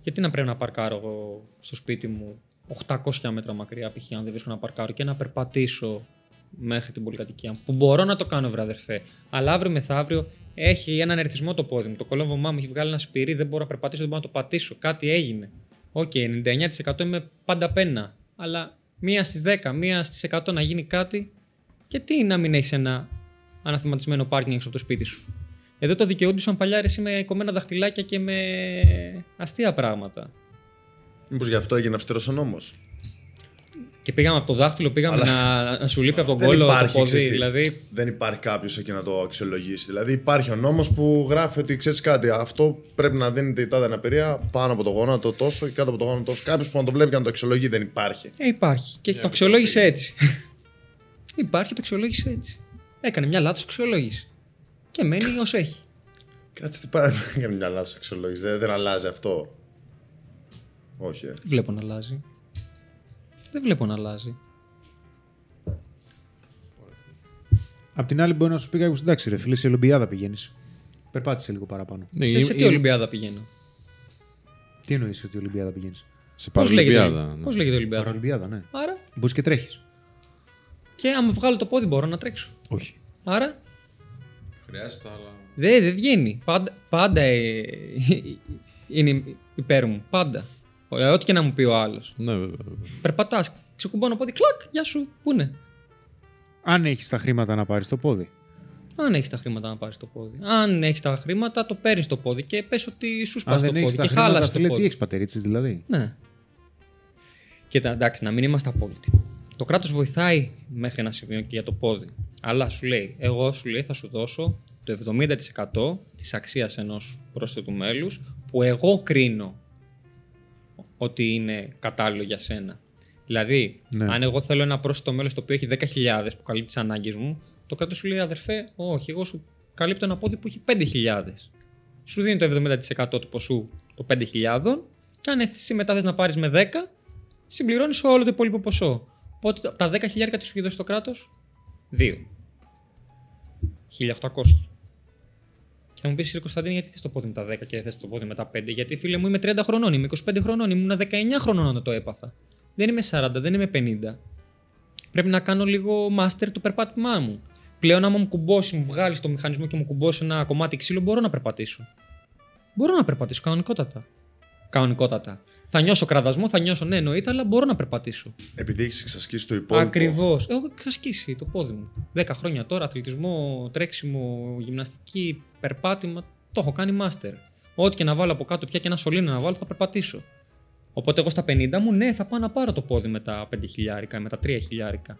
Γιατί να πρέπει να παρκάρω εγώ στο σπίτι μου 800 μέτρα μακριά, π.χ. αν δεν βρίσκω να παρκάρω και να περπατήσω μέχρι την πολυκατοικία μου. Που μπορώ να το κάνω, βρε αδερφέ. Αλλά αύριο μεθαύριο έχει έναν ερεθισμό το πόδι μου. Το κολόβωμά μου έχει βγάλει ένα σπυρί, δεν μπορώ να περπατήσω, δεν μπορώ να το πατήσω. Κάτι έγινε. OK, okay, 99% είμαι πάντα πένα. Αλλά μία στις 10, μία στις 100 να γίνει κάτι. Και τι να μην έχεις ένα αναθεματισμένο πάρκινγκ έξω από το σπίτι σου. Εδώ το δικαιούνται παλιά με κομμένα δαχτυλάκια και με αστεία πράγματα. Μήπως γι' αυτό έγινε αυστηρός ο νόμος; Και πήγαμε από το δάχτυλο, πήγαμε να, να σου λείπει από τον κόλλο το πόδι. Δηλαδή... Δεν υπάρχει κάποιος εκεί να το αξιολογήσει. Δηλαδή υπάρχει ο νόμος που γράφει ότι ξέρεις κάτι, αυτό πρέπει να δίνεται η τάδε αναπηρία πάνω από το γόνατο τόσο και κάτω από το γόνατο τόσο. Κάποιος που να το βλέπει και να το αξιολογεί δεν υπάρχει. Ε, υπάρχει. Και το αξιολόγησε έτσι. [LAUGHS] υπάρχει και το αξιολόγησε έτσι. Έκανε μια λάθος αξιολόγηση. Και μένει [LAUGHS] όσο έχει. Κάτσε τι πάει να κάνει μια λάθος αξιολόγηση. Δεν, δεν αλλάζει αυτό. Όχι. Ε. Βλέπω να αλλάζει. Δεν βλέπω να αλλάζει. Απ' την άλλη, μπορεί να σου πει κάποιο εντάξει, ρε φίλε, σε Ολυμπιάδα πηγαίνει. Περπάτησε λίγο παραπάνω. Ναι, σε, σε τι Ολυμπιάδα πηγαίνω. Τι εννοεί ότι Ολυμπιάδα πηγαίνει. Σε Παρολυμπιάδα. Ναι. Πώ λέγεται Ολυμπιάδα. Παρολυμπιάδα, ναι. Άρα. Μπορεί και τρέχει. Και άμα βγάλω το πόδι, μπορώ να τρέξω. Όχι. Άρα. Χρειάζεται, αλλά. Δεν, δεν βγαίνει. Πάντα, πάντα ε, είναι υπέρ μου. Πάντα. Ε, ό,τι και να μου πει ο άλλος. Ναι, βέβαια. Περπατάς, ξεκουμπάνω πόδι, κλακ, γεια σου, πού είναι; Αν έχεις τα χρήματα να πάρεις το πόδι. Αν έχεις τα χρήματα να πάρεις το πόδι. Αν έχεις τα χρήματα, το παίρνεις το πόδι και πες ότι σου σπάς το πόδι. και χάλασε το πόδι. Τι έχεις πατερίτσες δηλαδή. Ναι. Κοίτα, εντάξει, να μην είμαστε απόλυτοι. Το κράτος βοηθάει μέχρι ένα σημείο και για το πόδι. Αλλά σου λέει, εγώ σου λέει θα σου δώσω το 70% της αξίας ενός πρόσθετου μέλους που εγώ κρίνω ότι είναι κατάλληλο για σένα. Δηλαδή, ναι. αν εγώ θέλω ένα πρόσθετο μέλος το οποίο έχει 10.000 που καλύπτεις τι ανάγκες μου, το κράτο σου λέει αδερφέ, όχι, εγώ σου καλύπτω ένα πόδι που έχει 5.000. Σου δίνει το 70% του ποσού το 5.000 και αν εσύ μετά θες να πάρεις με 10, συμπληρώνεις όλο το υπόλοιπο ποσό. Οπότε τα 10.000 τις σου έχει δώσει το κράτος, 2. 1.800. Και θα μου πεις, Κωνσταντίνη, γιατί θες το πόδι με τα 10 και θες το πόδι με τα 5. Γιατί φίλε μου είμαι 30 χρονών, είμαι 25 χρονών, ήμουν 19 χρονών όταν το έπαθα. Δεν είμαι 40, δεν είμαι 50. Πρέπει να κάνω λίγο master το περπάτημά μου. Πλέον, άμα μου κουμπώσει, μου βγάλεις το μηχανισμό και μου κουμπώσει ένα κομμάτι ξύλο, μπορώ να περπατήσω. Μπορώ να περπατήσω κανονικότατα. Κανονικότατα. Θα νιώσω κραδασμό, θα νιώσω ναι, εννοείται, αλλά μπορώ να περπατήσω. Επειδή έχεις εξασκήσει το υπόλοιπο. Ακριβώς. Έχω εξασκήσει το πόδι μου. 10 χρόνια τώρα, αθλητισμό, τρέξιμο, γυμναστική, περπάτημα. Το έχω κάνει master. Ό,τι και να βάλω από κάτω, πια και ένα σωλήνα να βάλω, θα περπατήσω. Οπότε εγώ στα 50 μου, ναι, θα πάω να πάρω το πόδι με τα 5 χιλιάρικα, με τα 3 χιλιάρικα.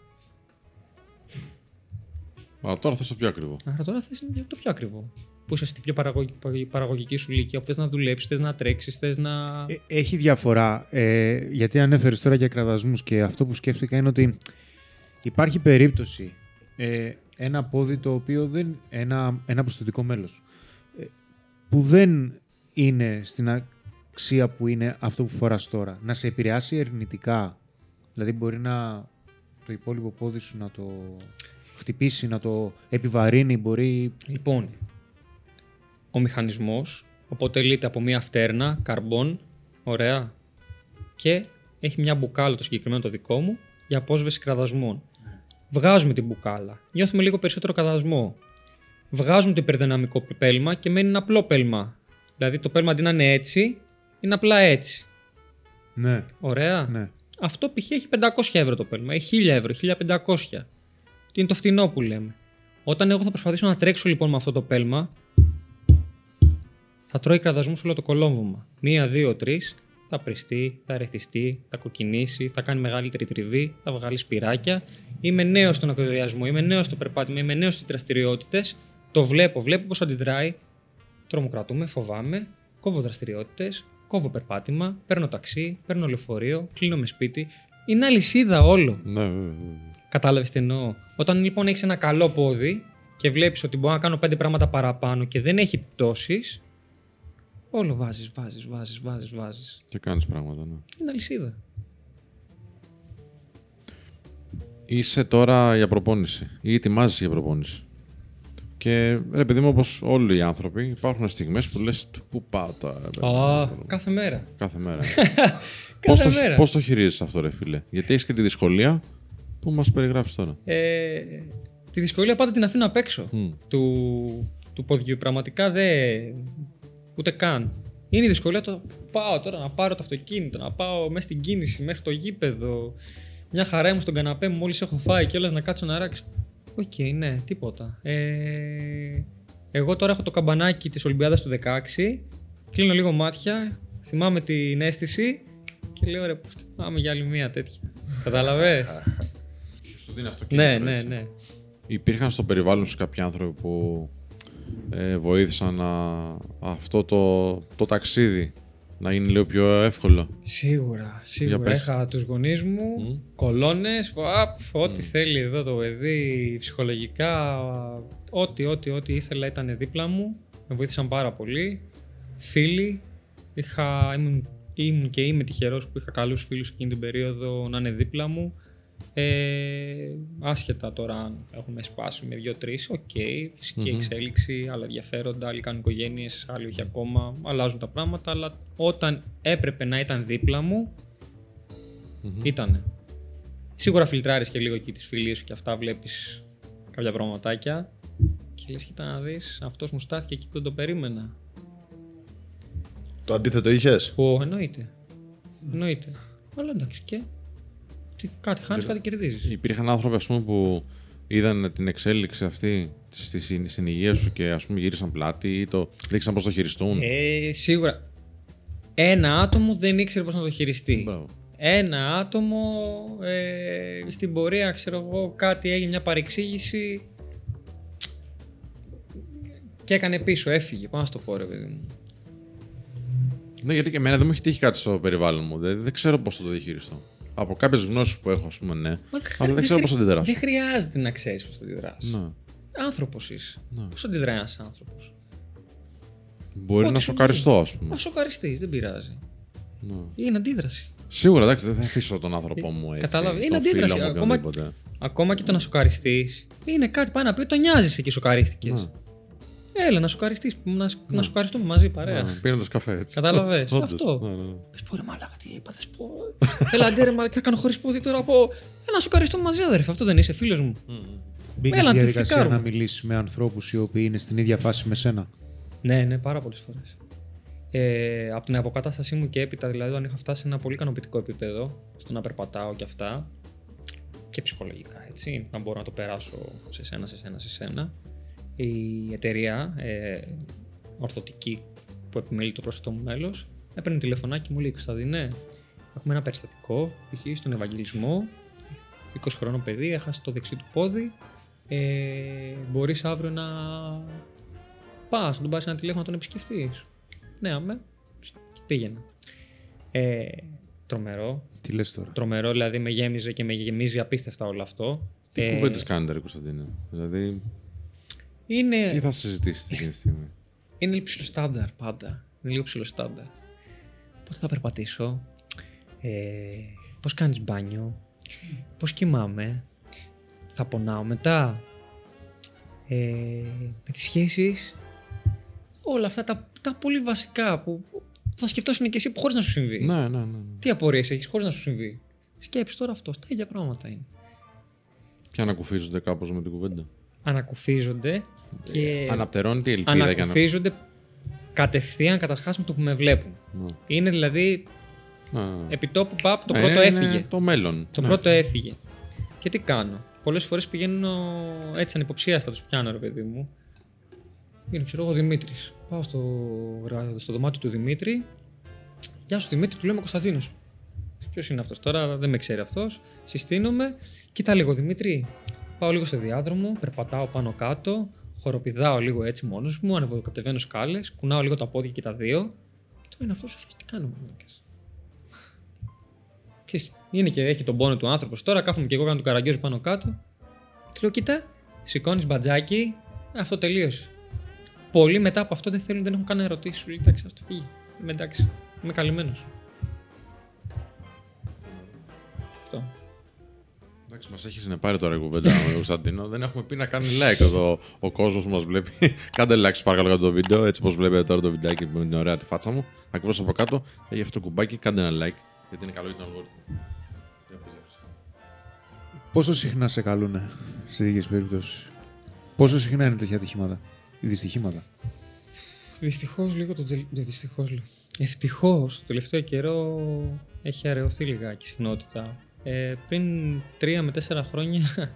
Αλλά τώρα θες το πιο ακριβό. Άρα τώρα θες το πιο ακριβό. Που είσαι στην πιο παραγωγική σου ηλικία, που θες να δουλέψεις, θες να τρέξεις, θες να. Ε, έχει διαφορά. Ε, γιατί ανέφερες τώρα για κραδασμούς και αυτό που σκέφτηκα είναι ότι υπάρχει περίπτωση ε, ένα πόδι το οποίο δεν. ένα, ένα προσθετικό μέλος. Ε, που δεν είναι στην αξία που είναι αυτό που φοράς τώρα. Να σε επηρεάσει ερνητικά. Δηλαδή μπορεί να το υπόλοιπο πόδι σου να το χτυπήσει, να το επιβαρύνει, μπορεί... Λοιπόν, ο μηχανισμός αποτελείται από μία φτέρνα, καρμπών, ωραία, και έχει μια μπουκάλα το συγκεκριμένο το δικό μου για απόσβεση κραδασμών. Βγάζουμε την μπουκάλα, νιώθουμε λίγο περισσότερο κραδασμό. Βγάζουμε το υπερδυναμικό πέλμα και μένει ένα απλό πέλμα. Δηλαδή το πέλμα αντί να είναι έτσι, είναι απλά έτσι. Ναι. Ωραία. Ναι. Αυτό π.χ. έχει 500 ευρώ το πέλμα, έχει 1000 ευρώ, 1500. Τι είναι το φθηνό που λέμε. Όταν εγώ θα προσπαθήσω να τρέξω λοιπόν με αυτό το πέλμα, θα τρώει κραδασμού όλο το κολόμβωμα. Μία, δύο, τρεις, θα πριστεί, θα ρεθιστεί, θα κοκκινήσει, θα κάνει μεγαλύτερη τριβή, θα βγάλει σπυράκια. Είμαι νέος στον ακροδιασμό, είμαι νέος στο περπάτημα, είμαι νέος στις δραστηριότητες. Το βλέπω, βλέπω πώς αντιδράει. Τρομοκρατούμε, φοβάμαι, κόβω δραστηριότητες, κόβω περπάτημα, παίρνω ταξί, παίρνω λεωφορείο, κλείνω με σπίτι. Είναι αλυσίδα όλο. Ναι, Κατάλαβες τι εννοώ. Όταν λοιπόν έχεις ένα καλό πόδι και βλέπεις ότι μπορώ να κάνω πέντε πράγματα παραπάνω και δεν έχει πτώσεις, όλο βάζεις, βάζεις, βάζεις, βάζεις, βάζεις. Και κάνεις πράγματα, ναι. Είναι αλυσίδα. Είσαι τώρα για προπόνηση ή ετοιμάζεσαι για προπόνηση; Και ρε παιδί μου, όπως όλοι οι άνθρωποι, υπάρχουν στιγμές που λες: Πού πάω τώρα. ρε παιδί μου;» Α, κάθε μέρα. Κάθε μέρα. Κάθε [LAUGHS] Πώς το, μέρα. πώς το χειρίζεσαι αυτό, ρε φίλε; Γιατί έχεις και τη δυσκολία που μας περιγράφει τώρα. Ε, τη δυσκολία πάντα την αφήνω απ' έξω Μμ. του, του ποδιού. Πραγματικά δεν. Ούτε καν. Είναι η δυσκολία το πάω τώρα να πάρω το αυτοκίνητο, να πάω μέσα στην κίνηση μέχρι το γήπεδο. Μια χαρά ήμουν στον καναπέ μου, μόλις έχω φάει και όλας να κάτσω να ράξω. Οκ, ναι, τίποτα. Ε, εγώ τώρα έχω το καμπανάκι της Ολυμπιάδας του 16. Κλείνω λίγο μάτια, θυμάμαι την αίσθηση και λέω ρε, πάμε για άλλη μία τέτοια. Κατάλαβες; [LAUGHS] Σου δίνει αυτοκίνητο. ναι, ναι, έτσι. ναι. Υπήρχαν στο περιβάλλον σου κάποιοι άνθρωποι που ε, βοήθησαν να, αυτό το, το ταξίδι να είναι λίγο πιο εύκολο. Σίγουρα, σίγουρα. πες. Είχα τους γονείς μου, Μμ. κολόνες, απ, ό,τι θέλει εδώ το παιδί, ψυχολογικά, ό,τι, ό,τι, ό,τι ήθελα ήταν δίπλα μου. Με βοήθησαν πάρα πολύ. Φίλοι, είχα, ήμουν, ήμουν και είμαι τυχερός που είχα καλούς φίλους εκείνη την περίοδο να είναι δίπλα μου. Ε, άσχετα τώρα αν έχουμε σπάσει με δύο-τρεις, οκ, φυσικη Μμμ. εξέλιξη, άλλα ενδιαφέροντα, άλλοι κάνουν οικογένειες, άλλοι όχι ακόμα, αλλάζουν τα πράγματα. Αλλά όταν έπρεπε να ήταν δίπλα μου, ήτανε. Σίγουρα φιλτράρεις και λίγο εκεί τις φιλίες σου και αυτά βλέπεις κάποια πραγματάκια και λες κοίτα να δεις, αυτός μου στάθηκε εκεί που δεν το περίμενα. Το αντίθετο είχες; Ω, εννοείται. Εννοείται. Αλλά εντάξει και. Τι, κάτι χάνεις, κάτι κερδίζεις. Υπήρχαν άνθρωποι ας πούμε, που είδαν την εξέλιξη αυτή στη, στη- στην υγεία σου και ας πούμε, γύρισαν πλάτη ή το δείξαν πώς το χειριστούν. Ε, σίγουρα. Ένα άτομο δεν ήξερε πώς να το χειριστεί. Μπράβο. Ένα άτομο ε, στην πορεία, ξέρω εγώ, κάτι έγινε, μια παρεξήγηση και έκανε πίσω, έφυγε. Πώς να σου το πω, ρε παιδί μου. Ναι, γιατί και εμένα δεν μου έχει τύχει κάτι στο περιβάλλον μου. Δεν, δεν ξέρω πώς θα το διαχειριστώ. Από κάποιες γνώσεις που έχω, ας πούμε, ναι. αλλά δεν ξέρω πώς θα αντιδράσω. Δεν χρειάζεται να ξέρεις πώς θα αντιδράσει. Ναι. Άνθρωπος είσαι. Ναι. Πώς αντιδράει ένας άνθρωπος. Μπορεί Ό,τι να σου σοκαριστώ, α Α πούμε. σοκαριστείς, δεν πειράζει. Ναι. Είναι αντίδραση. Σίγουρα, εντάξει, δεν θα αφήσω τον άνθρωπό μου έτσι. Κατάλαβε. τον Είναι αντίδραση. φίλο μου, Ακόμα, οποιονδήποτε. ακόμα και το να σοκαριστείς είναι κάτι πάει να πει ότι το νοιάζεις και σοκαρίστηκες. Ναι. Έλα να σοκαριστείς, να, να σοκαριστούμε μαζί παρέα. Ναι, Πίνοντας καφέ έτσι. Κατάλαβες, Όντως, αυτό. ναι, ναι, ναι. Πες πω ρε μαλάκα, τι είπα, θες πω. Έλα αντί ρε μαλάκα, θα κάνω χωρίς πόδι τώρα από... Έλα να σοκαριστούμε μαζί αδερφέ, αυτό δεν είσαι φίλος μου. Μπήκες Έλα, στη να τη διαδικασία φρικάρουμε. να μιλήσεις με ανθρώπους οι οποίοι είναι στην ίδια φάση με σένα. Ναι, ναι, πάρα πολλές φορές. Ε, από την αποκατάστασή μου και έπειτα, δηλαδή, όταν είχα φτάσει σε ένα πολύ ικανοποιητικό επίπεδο, στο να περπατάω και αυτά, και ψυχολογικά, έτσι, να μπορώ να το περάσω σε σένα, σε σένα, σε σένα, η εταιρεία ε, ορθωτική που επιμελεί το πρόσθετο μου μέλος, έπαιρνε τηλεφωνάκι και μου λέει: Κωνσταντινέ, έχουμε ένα περιστατικό, π.χ. στον Ευαγγελισμό, 20 χρόνο παιδί, έχασε το δεξί του πόδι. Ε, μπορείς αύριο να πας, να τον πάρεις ένα τηλέφωνο να τον επισκεφτείς. Ναι, αμέ. Και πήγαινα. Ε, τρομερό. Τι λες τώρα; Τρομερό, δηλαδή με γέμιζε και με γεμίζει απίστευτα όλο αυτό. Τι Ε, κουβέντες κάνετε, ρε Κωνσταντίνε; Δηλαδή, τι είναι, θα συζητήσετε εκείνη τη στιγμή; είναι λίγο ψηλό στάνταρ πάντα. Είναι λίγο ψηλό στάνταρ. Πότε θα περπατήσω, ε, πώς κάνεις μπάνιο, πώς κοιμάμαι, θα πονάω μετά, ε, με τις σχέσεις, όλα αυτά τα, τα πολύ βασικά που θα σκεφτόσουν και εσύ που χωρίς να σου συμβεί. ναι, ναι, ναι. ναι. Τι απορίες έχεις χωρίς να σου συμβεί; Σκέψεις τώρα αυτό, τα ίδια πράγματα είναι. Και ανακουφίζονται κάπως με την κουβέντα. Ανακουφίζονται και Αναπτερώνει τη ελπίδα για να. ανακουφίζονται κατευθείαν καταρχάς με το που με βλέπουν. Ναι. Είναι δηλαδή Ναι, ναι. επιτόπου παπ το Ε, πρώτο είναι έφυγε. Το μέλλον. Το Ναι. πρώτο έφυγε. Και τι κάνω; Πολλές φορές πηγαίνω έτσι ανυποψίαστα, του πιάνω ρε παιδί μου. Είναι, ξέρω εγώ, Δημήτρης. Πάω στο, γρα- στο δωμάτιο του Δημήτρη. Γεια σου Δημήτρη, του λέμε Κωνσταντίνος. Ποιος είναι αυτός τώρα, δεν με ξέρει αυτός. Συστήνομαι. Κοίτα λίγο Δημήτρη. Πάω λίγο σε διάδρομο, περπατάω πάνω κάτω, χοροπηδάω λίγο έτσι μόνος μου, ανεβοκατεβαίνω σκάλες, κουνάω λίγο τα πόδια και τα δύο. Και τώρα είναι αυτός, τι κάνουμε, μαλάκες. Ξέρεις, είναι και έχει τον πόνο του άνθρωπος. Τώρα κάθομαι και εγώ κάνω του καραγκιόζου πάνω κάτω. Του λέω, κοίτα, σηκώνεις μπατζάκι, αυτό τελείωσε. Πολλοί μετά από αυτό δεν θέλουν, δεν έχουν καν ερωτήσεις. Σου λέει, εντάξει, ας το φύγει. Είμαι εντάξει. Είμαι καλυμμένος. Εντάξει, μας έχεις συνεπάρει τώρα η κουβέντα με τον Κωνσταντίνο. Δεν έχουμε πει να κάνει like εδώ ο κόσμος που μας βλέπει. [LAUGHS] Κάντε like, παρακαλώ, για το βίντεο. Έτσι όπως βλέπετε τώρα το βιντεάκι με την ωραία τη φάτσα μου. Ακριβώς από κάτω έχει αυτό το κουμπάκι. Κάντε ένα like, γιατί είναι καλό για τον αλγόριθμο. Πόσο συχνά σε καλούν σε τέτοιε περιπτώσεις, Πόσο συχνά είναι τέτοια ατυχήματα; Ή δυστυχήματα; Δυστυχώς λίγο το τελ... Δυστυχώς λέω. Ευτυχώς το τελευταίο καιρό έχει αραιωθεί λιγάκι η συχνότητα. Ε, πριν τρία με τέσσερα χρόνια [LAUGHS]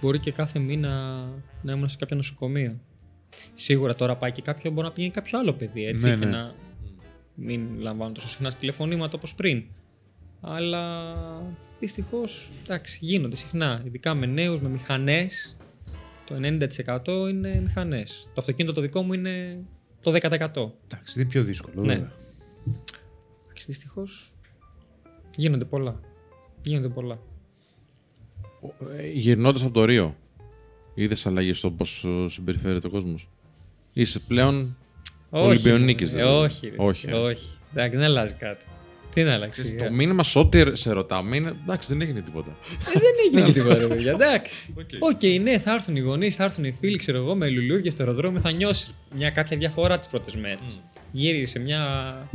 μπορεί και κάθε μήνα να ήμουν σε κάποιο νοσοκομείο. Σίγουρα τώρα πάει και κάποιο, μπορεί να πηγαίνει κάποιο άλλο παιδί έτσι, Ναι, και ναι. να μην λαμβάνω τόσο συχνά τηλεφωνήματα όπως πριν. Αλλά δυστυχώς εντάξει, γίνονται συχνά. Ειδικά με νέους, με μηχανές. Το 90% είναι μηχανές. Το αυτοκίνητο το δικό μου είναι το 10%. Εντάξει, είναι πιο δύσκολο. Ναι. βέβαια. Εντάξει, δυστυχώς γίνονται πολλά. Γίνονται πολλά. Γυρνώντας από το Ρίο, είδες αλλαγές στο πώς συμπεριφέρεται ο κόσμος; Είσαι πλέον Ολυμπιονίκης, ρε. δηλαδή. όχι, ρε. Όχι, ε. όχι. Εντάξει, δεν αλλάζει κάτι. Τι να αλλάξει. Το μήνυμα σε ό,τι σε ρωτάμε είναι. Εντάξει, δεν έγινε τίποτα. δεν έγινε και [LAUGHS] τίποτα, ρε παιδιά. Εντάξει. Οκ. Οκ, ναι, θα έρθουν οι γονείς, θα έρθουν οι φίλοι, ξέρω εγώ, με λουλούδια στο αεροδρόμιο, θα νιώσει μια κάποια διαφορά τις πρώτες μέρες. Γύρισε μια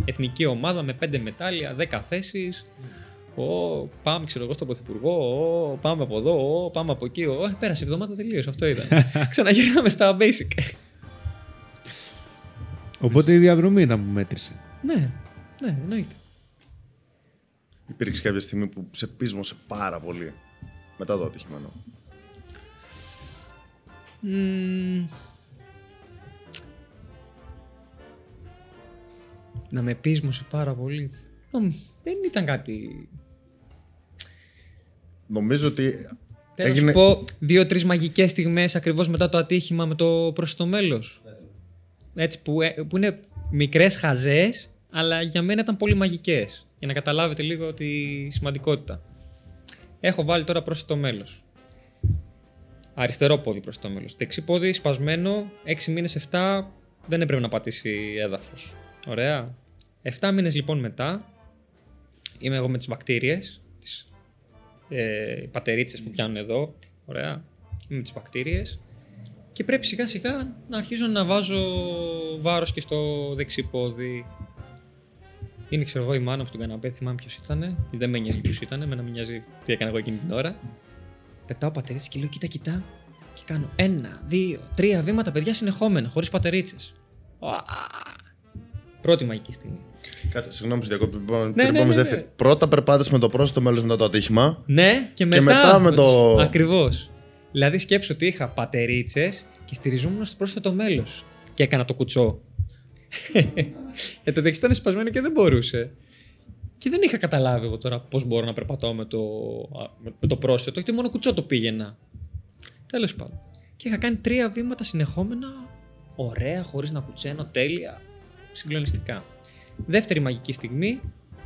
εθνική ομάδα με πέντε μετάλλια, 10 θέσεις. Ω, πάμε, ξέρω εγώ, στον Πρωθυπουργό. Ω, πάμε από εδώ. Ω, πάμε από εκεί. Ω, ε, πέρασε η εβδομάδα τελείωσε. Αυτό ήταν. [LAUGHS] Ξαναγυρνάμε στα basic. Οπότε η διαδρομή ήταν που μέτρησε. ναι, ναι, εννοείται. Υπήρξε κάποια στιγμή που σε πείσμωσε πάρα πολύ μετά το ατυχημένο. Μμμ. Να με πείσμωσε πάρα πολύ. Νομ, Δεν ήταν κάτι. Νομίζω ότι Θέλω να έγινε. σου πω δύο-τρεις μαγικές στιγμές ακριβώς μετά το ατύχημα με το προς το μέλος. Έτσι, που, ε, που είναι μικρές χαζές, αλλά για μένα ήταν πολύ μαγικές. Για να καταλάβετε λίγο τη σημαντικότητα. Έχω βάλει τώρα προς το μέλος. Αριστερό πόδι προς το μέλος. Δεξί πόδι σπασμένο, 6 μήνες, 7 δεν έπρεπε να πατήσει έδαφος. Ωραία. 7 μήνες λοιπόν μετά, είμαι εγώ με τις βακτήριες, τις ε, οι πατερίτσες που πιάνουν εδώ, ωραία, με τις βακτήριες και πρέπει σιγά σιγά να αρχίζω να βάζω βάρος και στο δεξί πόδι. Είναι ξέρω εγώ η μάνα μου στον καναπέ, θυμάμαι ποιος ήταν, δεν με νοιάζει ποιος ήταν, με να με νοιάζει τι έκανα εγώ εκείνη την ώρα. Πετάω πατερίτσες και λέω κοίτα κοίτα και κάνω ένα, δύο, τρία βήματα παιδιά συνεχόμενα, χωρίς πατερίτσες. Ουα! Πρώτη μαγική στιγμή. Κάτσε, συγγνώμη που διακόπτω. Λοιπόν, ναι, την επόμενη ναι, δεύτερη. ναι. Πρώτα περπάτησε με το πρόσθετο μέλο μετά το ατύχημα. Ναι, και μετά, μετά με το- Ακριβώς. Δηλαδή σκέψω ότι είχα πατερίτσες και στηριζόμουν στο πρόσθετο μέλος. Και έκανα το κουτσό. Για το δεξί ήταν σπασμένο και δεν μπορούσε. Και δεν είχα καταλάβει εγώ τώρα πώς μπορώ να περπατάω με το, α, με- με το πρόσθετο, γιατί μόνο κουτσό το πήγαινα. Τέλος πάντων. Και είχα κάνει τρία βήματα συνεχόμενα, ωραία, χωρίς να κουτσένω, τέλεια, συγκλονιστικά. Δεύτερη μαγική στιγμή,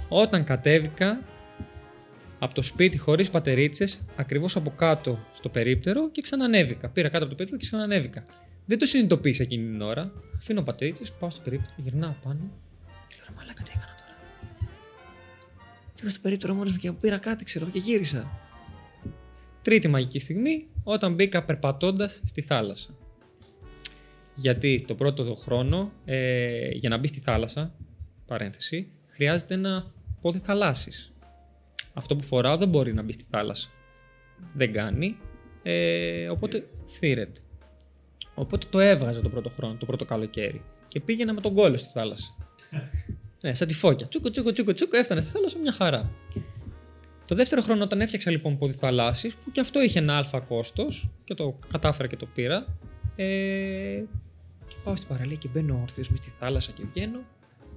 όταν κατέβηκα από το σπίτι χωρίς πατερίτσες, ακριβώς από κάτω στο περίπτερο και ξανανέβηκα. Πήρα κάτω από το περίπτερο και ξανανέβηκα. Δεν το συνειδητοποίησα εκείνη την ώρα. Αφήνω πατερίτσες, πάω στο περίπτερο, γυρνάω πάνω. Και λέω ρε μαλάκα, τι έκανα τώρα; Πήγα στο περίπτερο μόνος μου και πήρα κάτι, ξέρω και γύρισα. Τρίτη μαγική στιγμή, όταν μπήκα περπατώντας στη θάλασσα. Γιατί το πρώτο χρόνο, ε, για να μπεις στη θάλασσα, παρένθεση, χρειάζεται ένα πόδι θαλάσσης. Αυτό που φοράω δεν μπορεί να μπει στη θάλασσα. Δεν κάνει. Ε, οπότε θύρεται. Οπότε το έβγαζα το πρώτο χρόνο, το πρώτο καλοκαίρι. Και πήγαινα με τον κόλλο στη θάλασσα. ναι, [LAUGHS] σαν τη φώκια. Τσούκο, τσούκο, τσούκο, τσούκο, έφτανα στη θάλασσα μια χαρά. Το δεύτερο χρόνο, όταν έφτιαξα λοιπόν πόδι θαλάσσης, που και αυτό είχε ένα αλφα κόστος και το κατάφερα και το πήρα. Ε, και πάω στην παραλία και μπαίνω όρθιος μες στη θάλασσα και βγαίνω.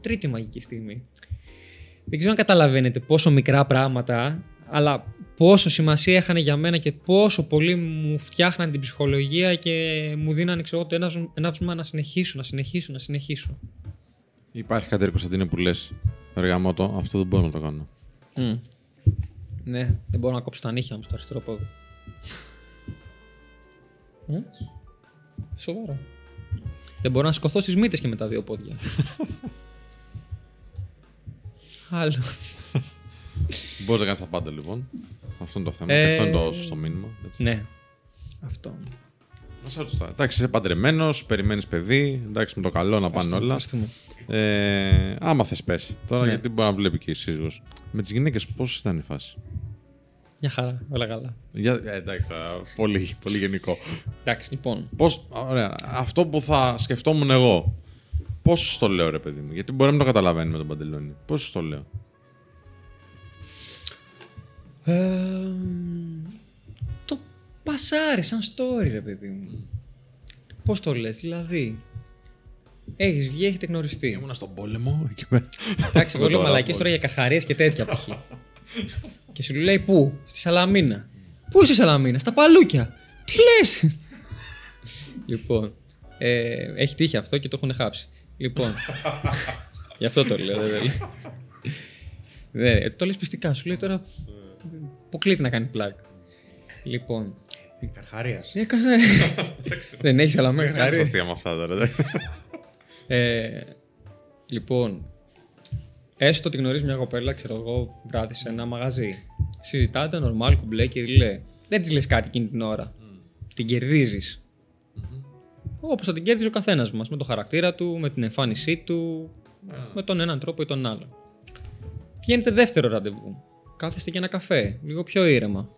Τρίτη μαγική στιγμή. Δεν ξέρω αν καταλαβαίνετε πόσο μικρά πράγματα, αλλά πόσο σημασία είχαν για μένα και πόσο πολύ μου φτιάχναν την ψυχολογία και μου δίνανε ξέρω, το έναυσμα- έναυσμα να συνεχίσω, να συνεχίσω, να συνεχίσω. Υπάρχει κάτι, ρε Κωνσταντίνε, που λες. Εργαμότο, αυτό δεν μπορώ να το κάνω. Ναι, δεν μπορώ να κόψω τα νύχια μου στο αριστερό πόδι. Μμ. Σοβαρά. Δεν μπορώ να σκοθώ στις μύτες και με τα δύο πόδια. [LAUGHS] Άλλο. Μπορείς να κάνεις τα πάντα λοιπόν. Αυτό είναι το θέμα. Ε, Και αυτό είναι το σωστό μήνυμα. έτσι. Ναι. Αυτό. Να σε ρωτήσω τώρα. Εντάξει, είσαι παντρεμένος, περιμένεις παιδί. Εντάξει, με το καλό να πάνε όλα. Ευχαριστούμε. Ε, άμα θες, πες. Τώρα Ναι. γιατί μπορεί να βλέπει και η σύζυγος. Με τις γυναίκες, πώς ήταν η φάση; Μια χαρά. Όλα καλά. Για, ε, εντάξει, τώρα, πολύ, πολύ γενικό. Εντάξει, λοιπόν. Πώς, ωραία, αυτό που θα σκεφτόμουν εγώ. Πώς το λέω, ρε παιδί μου, Γιατί μπορεί να μην το καταλαβαίνει με τον Παντελόνι. Πώς το λέω. Ε, το πασάρι σαν story, ρε παιδί μου. Πώς το λες, δηλαδή. Έχεις βγει, έχετε γνωριστεί. Ήμουνα στον πόλεμο εκεί πέρα. Εντάξει, εγώ λέω Τώρα, μαλακές πόλεμο. τώρα για καρχαρίες και τέτοια π.χ. και σου λέει πού, στη Σαλαμίνα. Πού στη Σαλαμίνα, στα παλούκια. Τι λες; [LAUGHS] λοιπόν, ε, έχει τύχει αυτό και το έχουν χάψει. Λοιπόν, [LAUGHS] γι' αυτό το λέω, δεν το λέω. Δεν, το λες πιστικά, σου λέει τώρα αποκλείται να κάνει πλάκ. Λοιπόν, Καρχαρία. έκανα... δεν έχει αλλά μέχρι Κάνει αστεία με αυτά τώρα. δε. Ε, λοιπόν, έστω ότι γνωρίζει μια κοπέλα, ξέρω εγώ, βράδυ σε ένα μαγαζί. Συζητάτε, normal, κουμπλέ και ριλέ. Δεν της λες κάτι εκείνη την ώρα. Την κερδίζεις. Όπως θα την κέρδιζε ο καθένας μας. Με το χαρακτήρα του, με την εμφάνισή του, με τον έναν τρόπο ή τον άλλον. Βγαίνετε δεύτερο ραντεβού. Κάθεστε για ένα καφέ, λίγο πιο ήρεμα.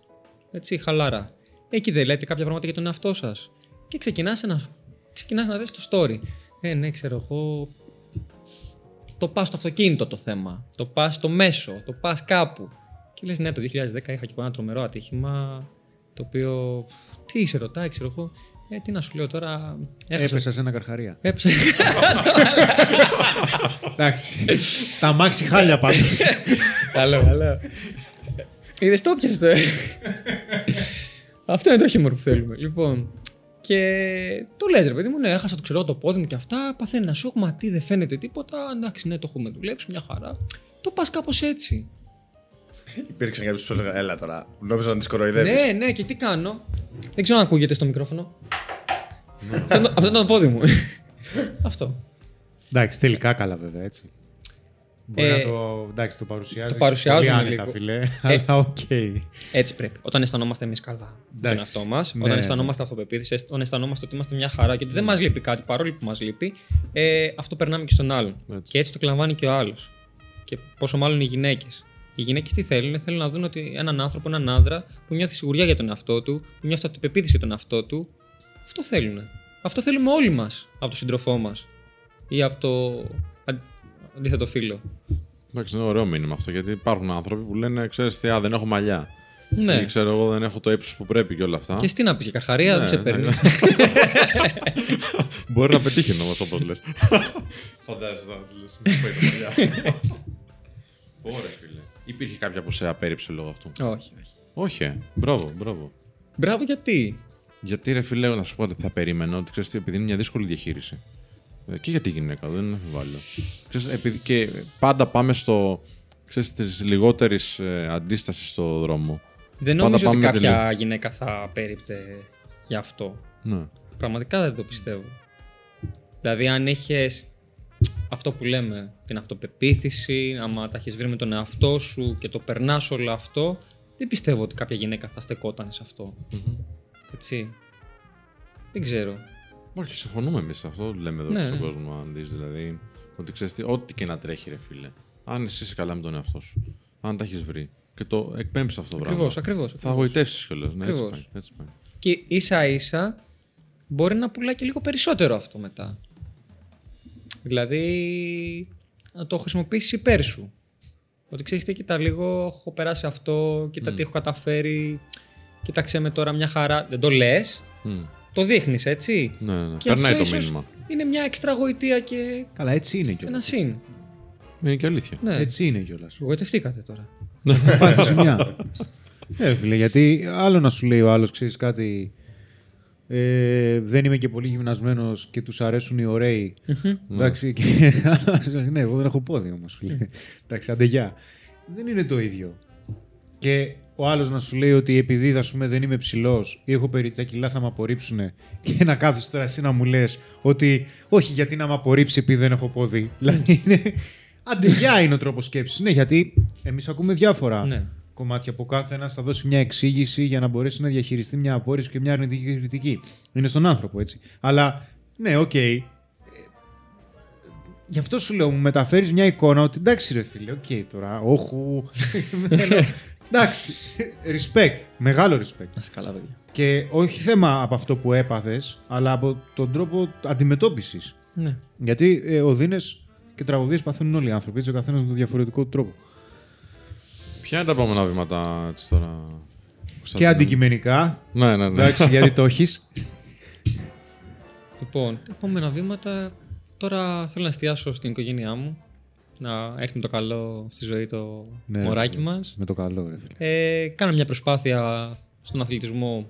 Έτσι, χαλάρα. Εκεί δεν λέτε κάποια πράγματα για τον εαυτό σας. Και ξεκινάς να, ξεκινάς να λες το story. Ε, ναι, ξέρω εγώ. Το πας στο αυτοκίνητο το θέμα. Το πας στο μέσο. Το πας κάπου. Και λες, ναι, το 2010 είχα και εγώ ένα τρομερό ατύχημα. Το οποίο. Τι σε ρωτάει, ξέρω εγώ. Ε, τι να σου λέω τώρα. έχασα- Έπεσα σε ένα καρχαρία. Έπεσα. Εντάξει. Τα μάξι χάλια πάντως. Καλό, καλό. Είδες το πιασε το. Αυτό είναι το χιούμορ που θέλουμε. Λοιπόν. Και το λες ρε παιδί μου, ναι, έχασα το ξέρω το πόδι μου και αυτά. Παθαίνει ένα σοκ, μα τι δεν φαίνεται τίποτα. Εντάξει, ναι, το έχουμε δουλέψει, μια χαρά. Το πας κάπως έτσι. Υπήρξαν κάποιοι που σου έλεγαν, Έλα τώρα, νόμιζα να τις κοροϊδεύεις. Ναι, ναι, και τι κάνω. Δεν ξέρω αν ακούγεται στο μικρόφωνο. αυτό, είναι το- αυτό ήταν το πόδι μου. [LAUGHS] αυτό. Εντάξει, τελικά καλά βέβαια έτσι. Μπορεί Ε, να το, εντάξει, το παρουσιάζεις. το παρουσιάζουμε πολύ άνετα, λίγο. φίλε. Ε, [LAUGHS] Αλλά οκ. Έτσι πρέπει. Όταν αισθανόμαστε εμείς καλά με τον Εντάξει. εαυτό μας, Ναι, όταν ναι. αισθανόμαστε αυτοπεποίθηση, όταν αισθανόμαστε ότι είμαστε μια χαρά και ότι δεν μας λείπει κάτι παρόλο που μας λείπει, ε, αυτό περνάμε και στον άλλον. Έτσι. Και έτσι το κλαμβάνει και ο άλλος. Και πόσο μάλλον οι γυναίκες. Οι γυναίκες τι θέλουν, θέλουν να δουν ότι έναν άνθρωπο, έναν άνδρα που νιώθει σιγουριά για τον εαυτό του, που νιώθει αυτοπεποίθηση για τον εαυτό του. Αυτό θέλουν. Αυτό θέλουμε όλοι μας από τον σύντροφό μας ή από το αν- αντίθετο φίλο. Εντάξει, είναι ωραίο μήνυμα αυτό γιατί υπάρχουν άνθρωποι που λένε, ξέρεις τι, α, δεν έχω μαλλιά. Ναι. Ή ξέρω εγώ, δεν έχω το ύψος που πρέπει και όλα αυτά. Και εσύ τι να πεις για καρχαρία, Ναι, δεν σε ναι, παίρνει. ναι. [LAUGHS] Μπορεί να πετύχει όμως όπως λες. [LAUGHS] Φαντάζεσαι να της λες. [LAUGHS] Ωραία, φίλε. Υπήρχε κάποια που σε απέρριψε λόγω αυτού; όχι, όχι. Όχι, ε. μπράβο, μπράβο. Μπράβο, γιατί; Γιατί ρε φίλε, να σου πω ότι θα περίμενα ότι ξέρεις τι, επειδή είναι μια δύσκολη διαχείριση. Ε, Και για τη γυναίκα, δεν είναι αμφιβάλλω. Ξέρεις, επειδή, και πάντα πάμε στο. ξέρεις, της λιγότερης ε, αντίστασης στο δρόμο. Δεν Πάντα νομίζω ότι πάμε με τη κάποια γυναίκα θα πέριπτε γι' αυτό. Ναι. Πραγματικά δεν το πιστεύω. Δηλαδή, αν είχες αυτό που λέμε, την αυτοπεποίθηση, άμα τα έχεις βρει με τον εαυτό σου και το περνάς όλο αυτό, δεν πιστεύω ότι κάποια γυναίκα θα στεκόταν σε αυτό. Έτσι. Δεν ξέρω. Όχι, συμφωνούμε εμείς αυτό. Λέμε εδώ Ναι, στον ναι. κόσμο, αν δεις, δηλαδή. Ότι ξέρεις τι, ό,τι και να τρέχει, ρε φίλε. Αν εσύ είσαι καλά με τον εαυτό σου. Αν τα έχεις βρει. Και το εκπέμψεις αυτό το Ακριβώ, πράγμα. ακριβώς. Θα αγωγητεύσει κιόλας. Ναι, έτσι Ακριβώς. πάει, έτσι πάει. Και ίσα ίσα μπορεί να πουλάει και λίγο περισσότερο αυτό μετά. Δηλαδή να το χρησιμοποιήσεις υπέρ σου. Ότι ξέρεις τι, κοίτα λίγο, έχω περάσει αυτό, κοίτα τι έχω καταφέρει. Κοίταξε με τώρα μια χαρά. Δεν το λες, Μμ. Το δείχνεις, έτσι; Ναι, ναι. Και Περνάει αυτό το ίσως μήνυμα. Είναι μια έξτρα γοητεία και Καλά, έτσι είναι ένα κιόλα. συν. Είναι και αλήθεια. Ναι, Έτσι είναι κιόλας. γοητευτήκατε τώρα. Πάει ζημιά. Ε, φίλε, γιατί άλλο να σου λέει ο άλλος, ξέρεις κάτι. Ε, δεν είμαι και πολύ γυμνασμένος και τους αρέσουν οι ωραίοι. Εντάξει. Και... ναι, εγώ δεν έχω πόδι όμως. Εντάξει, άντε γεια. Δεν είναι το ίδιο. Και ο άλλος να σου λέει ότι επειδή ας πούμε, δεν είμαι ψηλός ή έχω περιττά κιλά θα με απορρίψουν και να κάθεσαι τώρα εσύ να μου λες ότι όχι γιατί να με απορρίψει επειδή δεν έχω πόδι. [LAUGHS] Δηλαδή είναι. Αντιγιά είναι ο τρόπος σκέψης. Ναι, γιατί εμείς ακούμε διάφορα. Ναι. κομμάτια από κάθε ένας θα δώσει μια εξήγηση για να μπορέσει να διαχειριστεί μια απόρριψη και μια αρνητική κριτική. Είναι στον άνθρωπο έτσι. Αλλά ναι, οκ. Ε, Γι' αυτό σου λέω, μου μεταφέρεις μια εικόνα ότι εντάξει, ρε φίλε, οκ τώρα, όχου. [LAUGHS] εντάξει. Respect. Μεγάλο respect. Να είστε καλά, παιδιά. Και όχι θέμα από αυτό που έπαθες, αλλά από τον τρόπο αντιμετώπισης. Ναι. Γιατί ε, οδύνες και τραγωδίες παθαίνουν όλοι οι άνθρωποι, έτσι ο καθένας με τον διαφορετικό του τρόπο. Ποια είναι τα επόμενα βήματα έτσι τώρα. Και Κωνσταντίνε; αντικειμενικά. Ναι, ναι, ναι. Εντάξει, γιατί το έχεις. Λοιπόν, τα επόμενα βήματα. Τώρα θέλω να εστιάσω στην οικογένειά μου. Να έρθει με το καλό στη ζωή το Ναι, μωράκι μας. Με το καλό, ρε φίλε. Ε, κάνω μια προσπάθεια στον αθλητισμό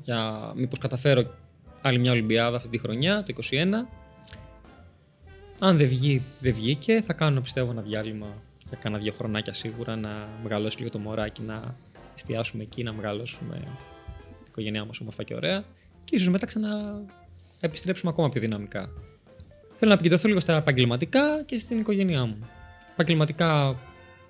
για μήπως καταφέρω άλλη μια Ολυμπιάδα αυτή τη χρονιά, το 2021. Αν δεν βγει, δεν βγήκε. Θα κάνω πιστεύω ένα διάλειμμα για κάνα δύο χρονάκια σίγουρα να μεγαλώσει λίγο το μωράκι, να εστιάσουμε εκεί, να μεγαλώσουμε την οικογένειά μας όμορφα και ωραία. Και ίσως μετά ξανά επιστρέψουμε ακόμα πιο δυναμικά. Θέλω να επικεντρωθώ λίγο στα επαγγελματικά και στην οικογένειά μου. Επαγγελματικά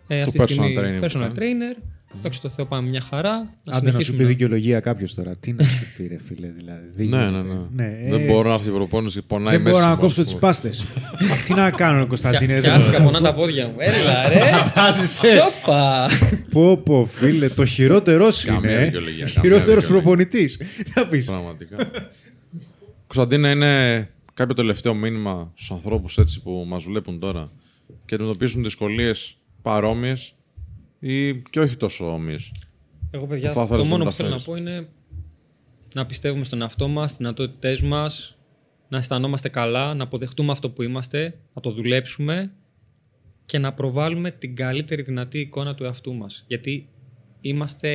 ε, αυτή τη personal στιγμή training, personal ε. trainer. Δόξα τω Θεώ πάμε μια χαρά. Να Άντε να σου συνεχίσουμε πει δικαιολογία κάποιος τώρα. Τι να σου πει, ρε φίλε, δηλαδή. Δεν Ναι, ναι, γίνεται. ναι. ε, Δεν μπορώ να αυτή η προπόνηση πονάει Δεν μέσα. μπορώ να μου, κόψω ας τις πούμε. πάστες. [LAUGHS] Τι να κάνω, Κωνσταντίνε. Πια- Πιάστηκα πονά τα πόδια μου. Έλα ρε. [LAUGHS] Βάζεσαι. Σόπα. Πω, πω, φίλε, το χειρότερο Καμία είναι. ε. δικαιολογία, καμία Χειρότερος δικαιολογία. προπονητής. Θα πεις. Πραγματικά. Κωνσταντίνα, είναι κάποιο τελευταίο μήνυμα στους ανθρώπους έτσι που μας βλέπουν τώρα και αντιμετωπίζουν δυσκολίες παρόμοιες ή και όχι τόσο όμοιε. Εγώ, παιδιά, Θα ήθελες το να μόνο τα που θέλω να φέρεις. πω είναι να πιστεύουμε στον εαυτό μας, στι δυνατότητές μας, να αισθανόμαστε καλά, να αποδεχτούμε αυτό που είμαστε, να το δουλέψουμε και να προβάλλουμε την καλύτερη δυνατή εικόνα του εαυτού μας. Γιατί είμαστε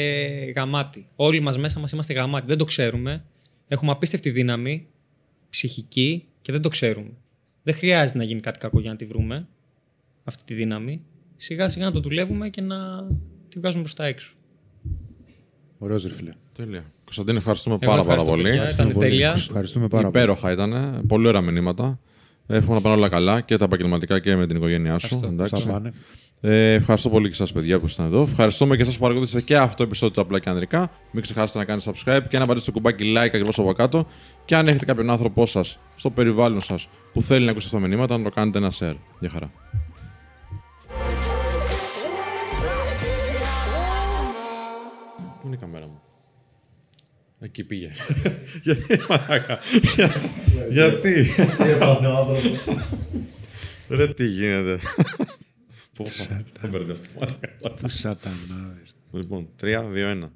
γαμάτοι. Όλοι μας μέσα μας είμαστε γαμάτοι. Δεν το ξέρουμε. Έχουμε απίστευτη δύναμη, ψυχική και δεν το ξέρουμε. Δεν χρειάζεται να γίνει κάτι κακό για να τη βρούμε, αυτή τη δύναμη. Σιγά σιγά να το δουλεύουμε και να τη βγάζουμε προς τα έξω. Ωραίος, ρε φίλε. Τέλεια. Κωνσταντίνα, ευχαριστούμε Εγώ πάρα, πάρα ευχαριστώ, πολύ. παιδιά. Ήταν Πολύ. τέλεια. Ευχαριστούμε πάρα πολύ. Υπέροχα ήταν. Πολύ ωραία μηνύματα. Εύχομαι να πάνε όλα καλά και τα επαγγελματικά και με την οικογένειά σου. Ευχαριστώ. Εντάξει. Θα πάνε. Ε, ευχαριστώ πολύ και εσά, παιδιά, που ήσασταν εδώ. Ευχαριστούμε και εσάς που παρακολουθήσατε και αυτό το επεισόδιο του Απλά και Ανδρικά. Μην ξεχάσετε να κάνετε subscribe και να πατήσετε το κουμπάκι like ακριβώς από κάτω. Και αν έχετε κάποιον άνθρωπό σας στο περιβάλλον σας που θέλει να ακούσει αυτά τα μηνύματα, να το κάνετε ένα share. Γεια χαρά. Πού είναι η καμέρα μου; Εκεί πήγε. [LAUGHS] Γιατί, μαλάκα. Γιατί; Ρε τι γίνεται; Πω, πω, θα μπερδευτώ. Του σατανάδε. Λοιπόν, 3, 2, 1.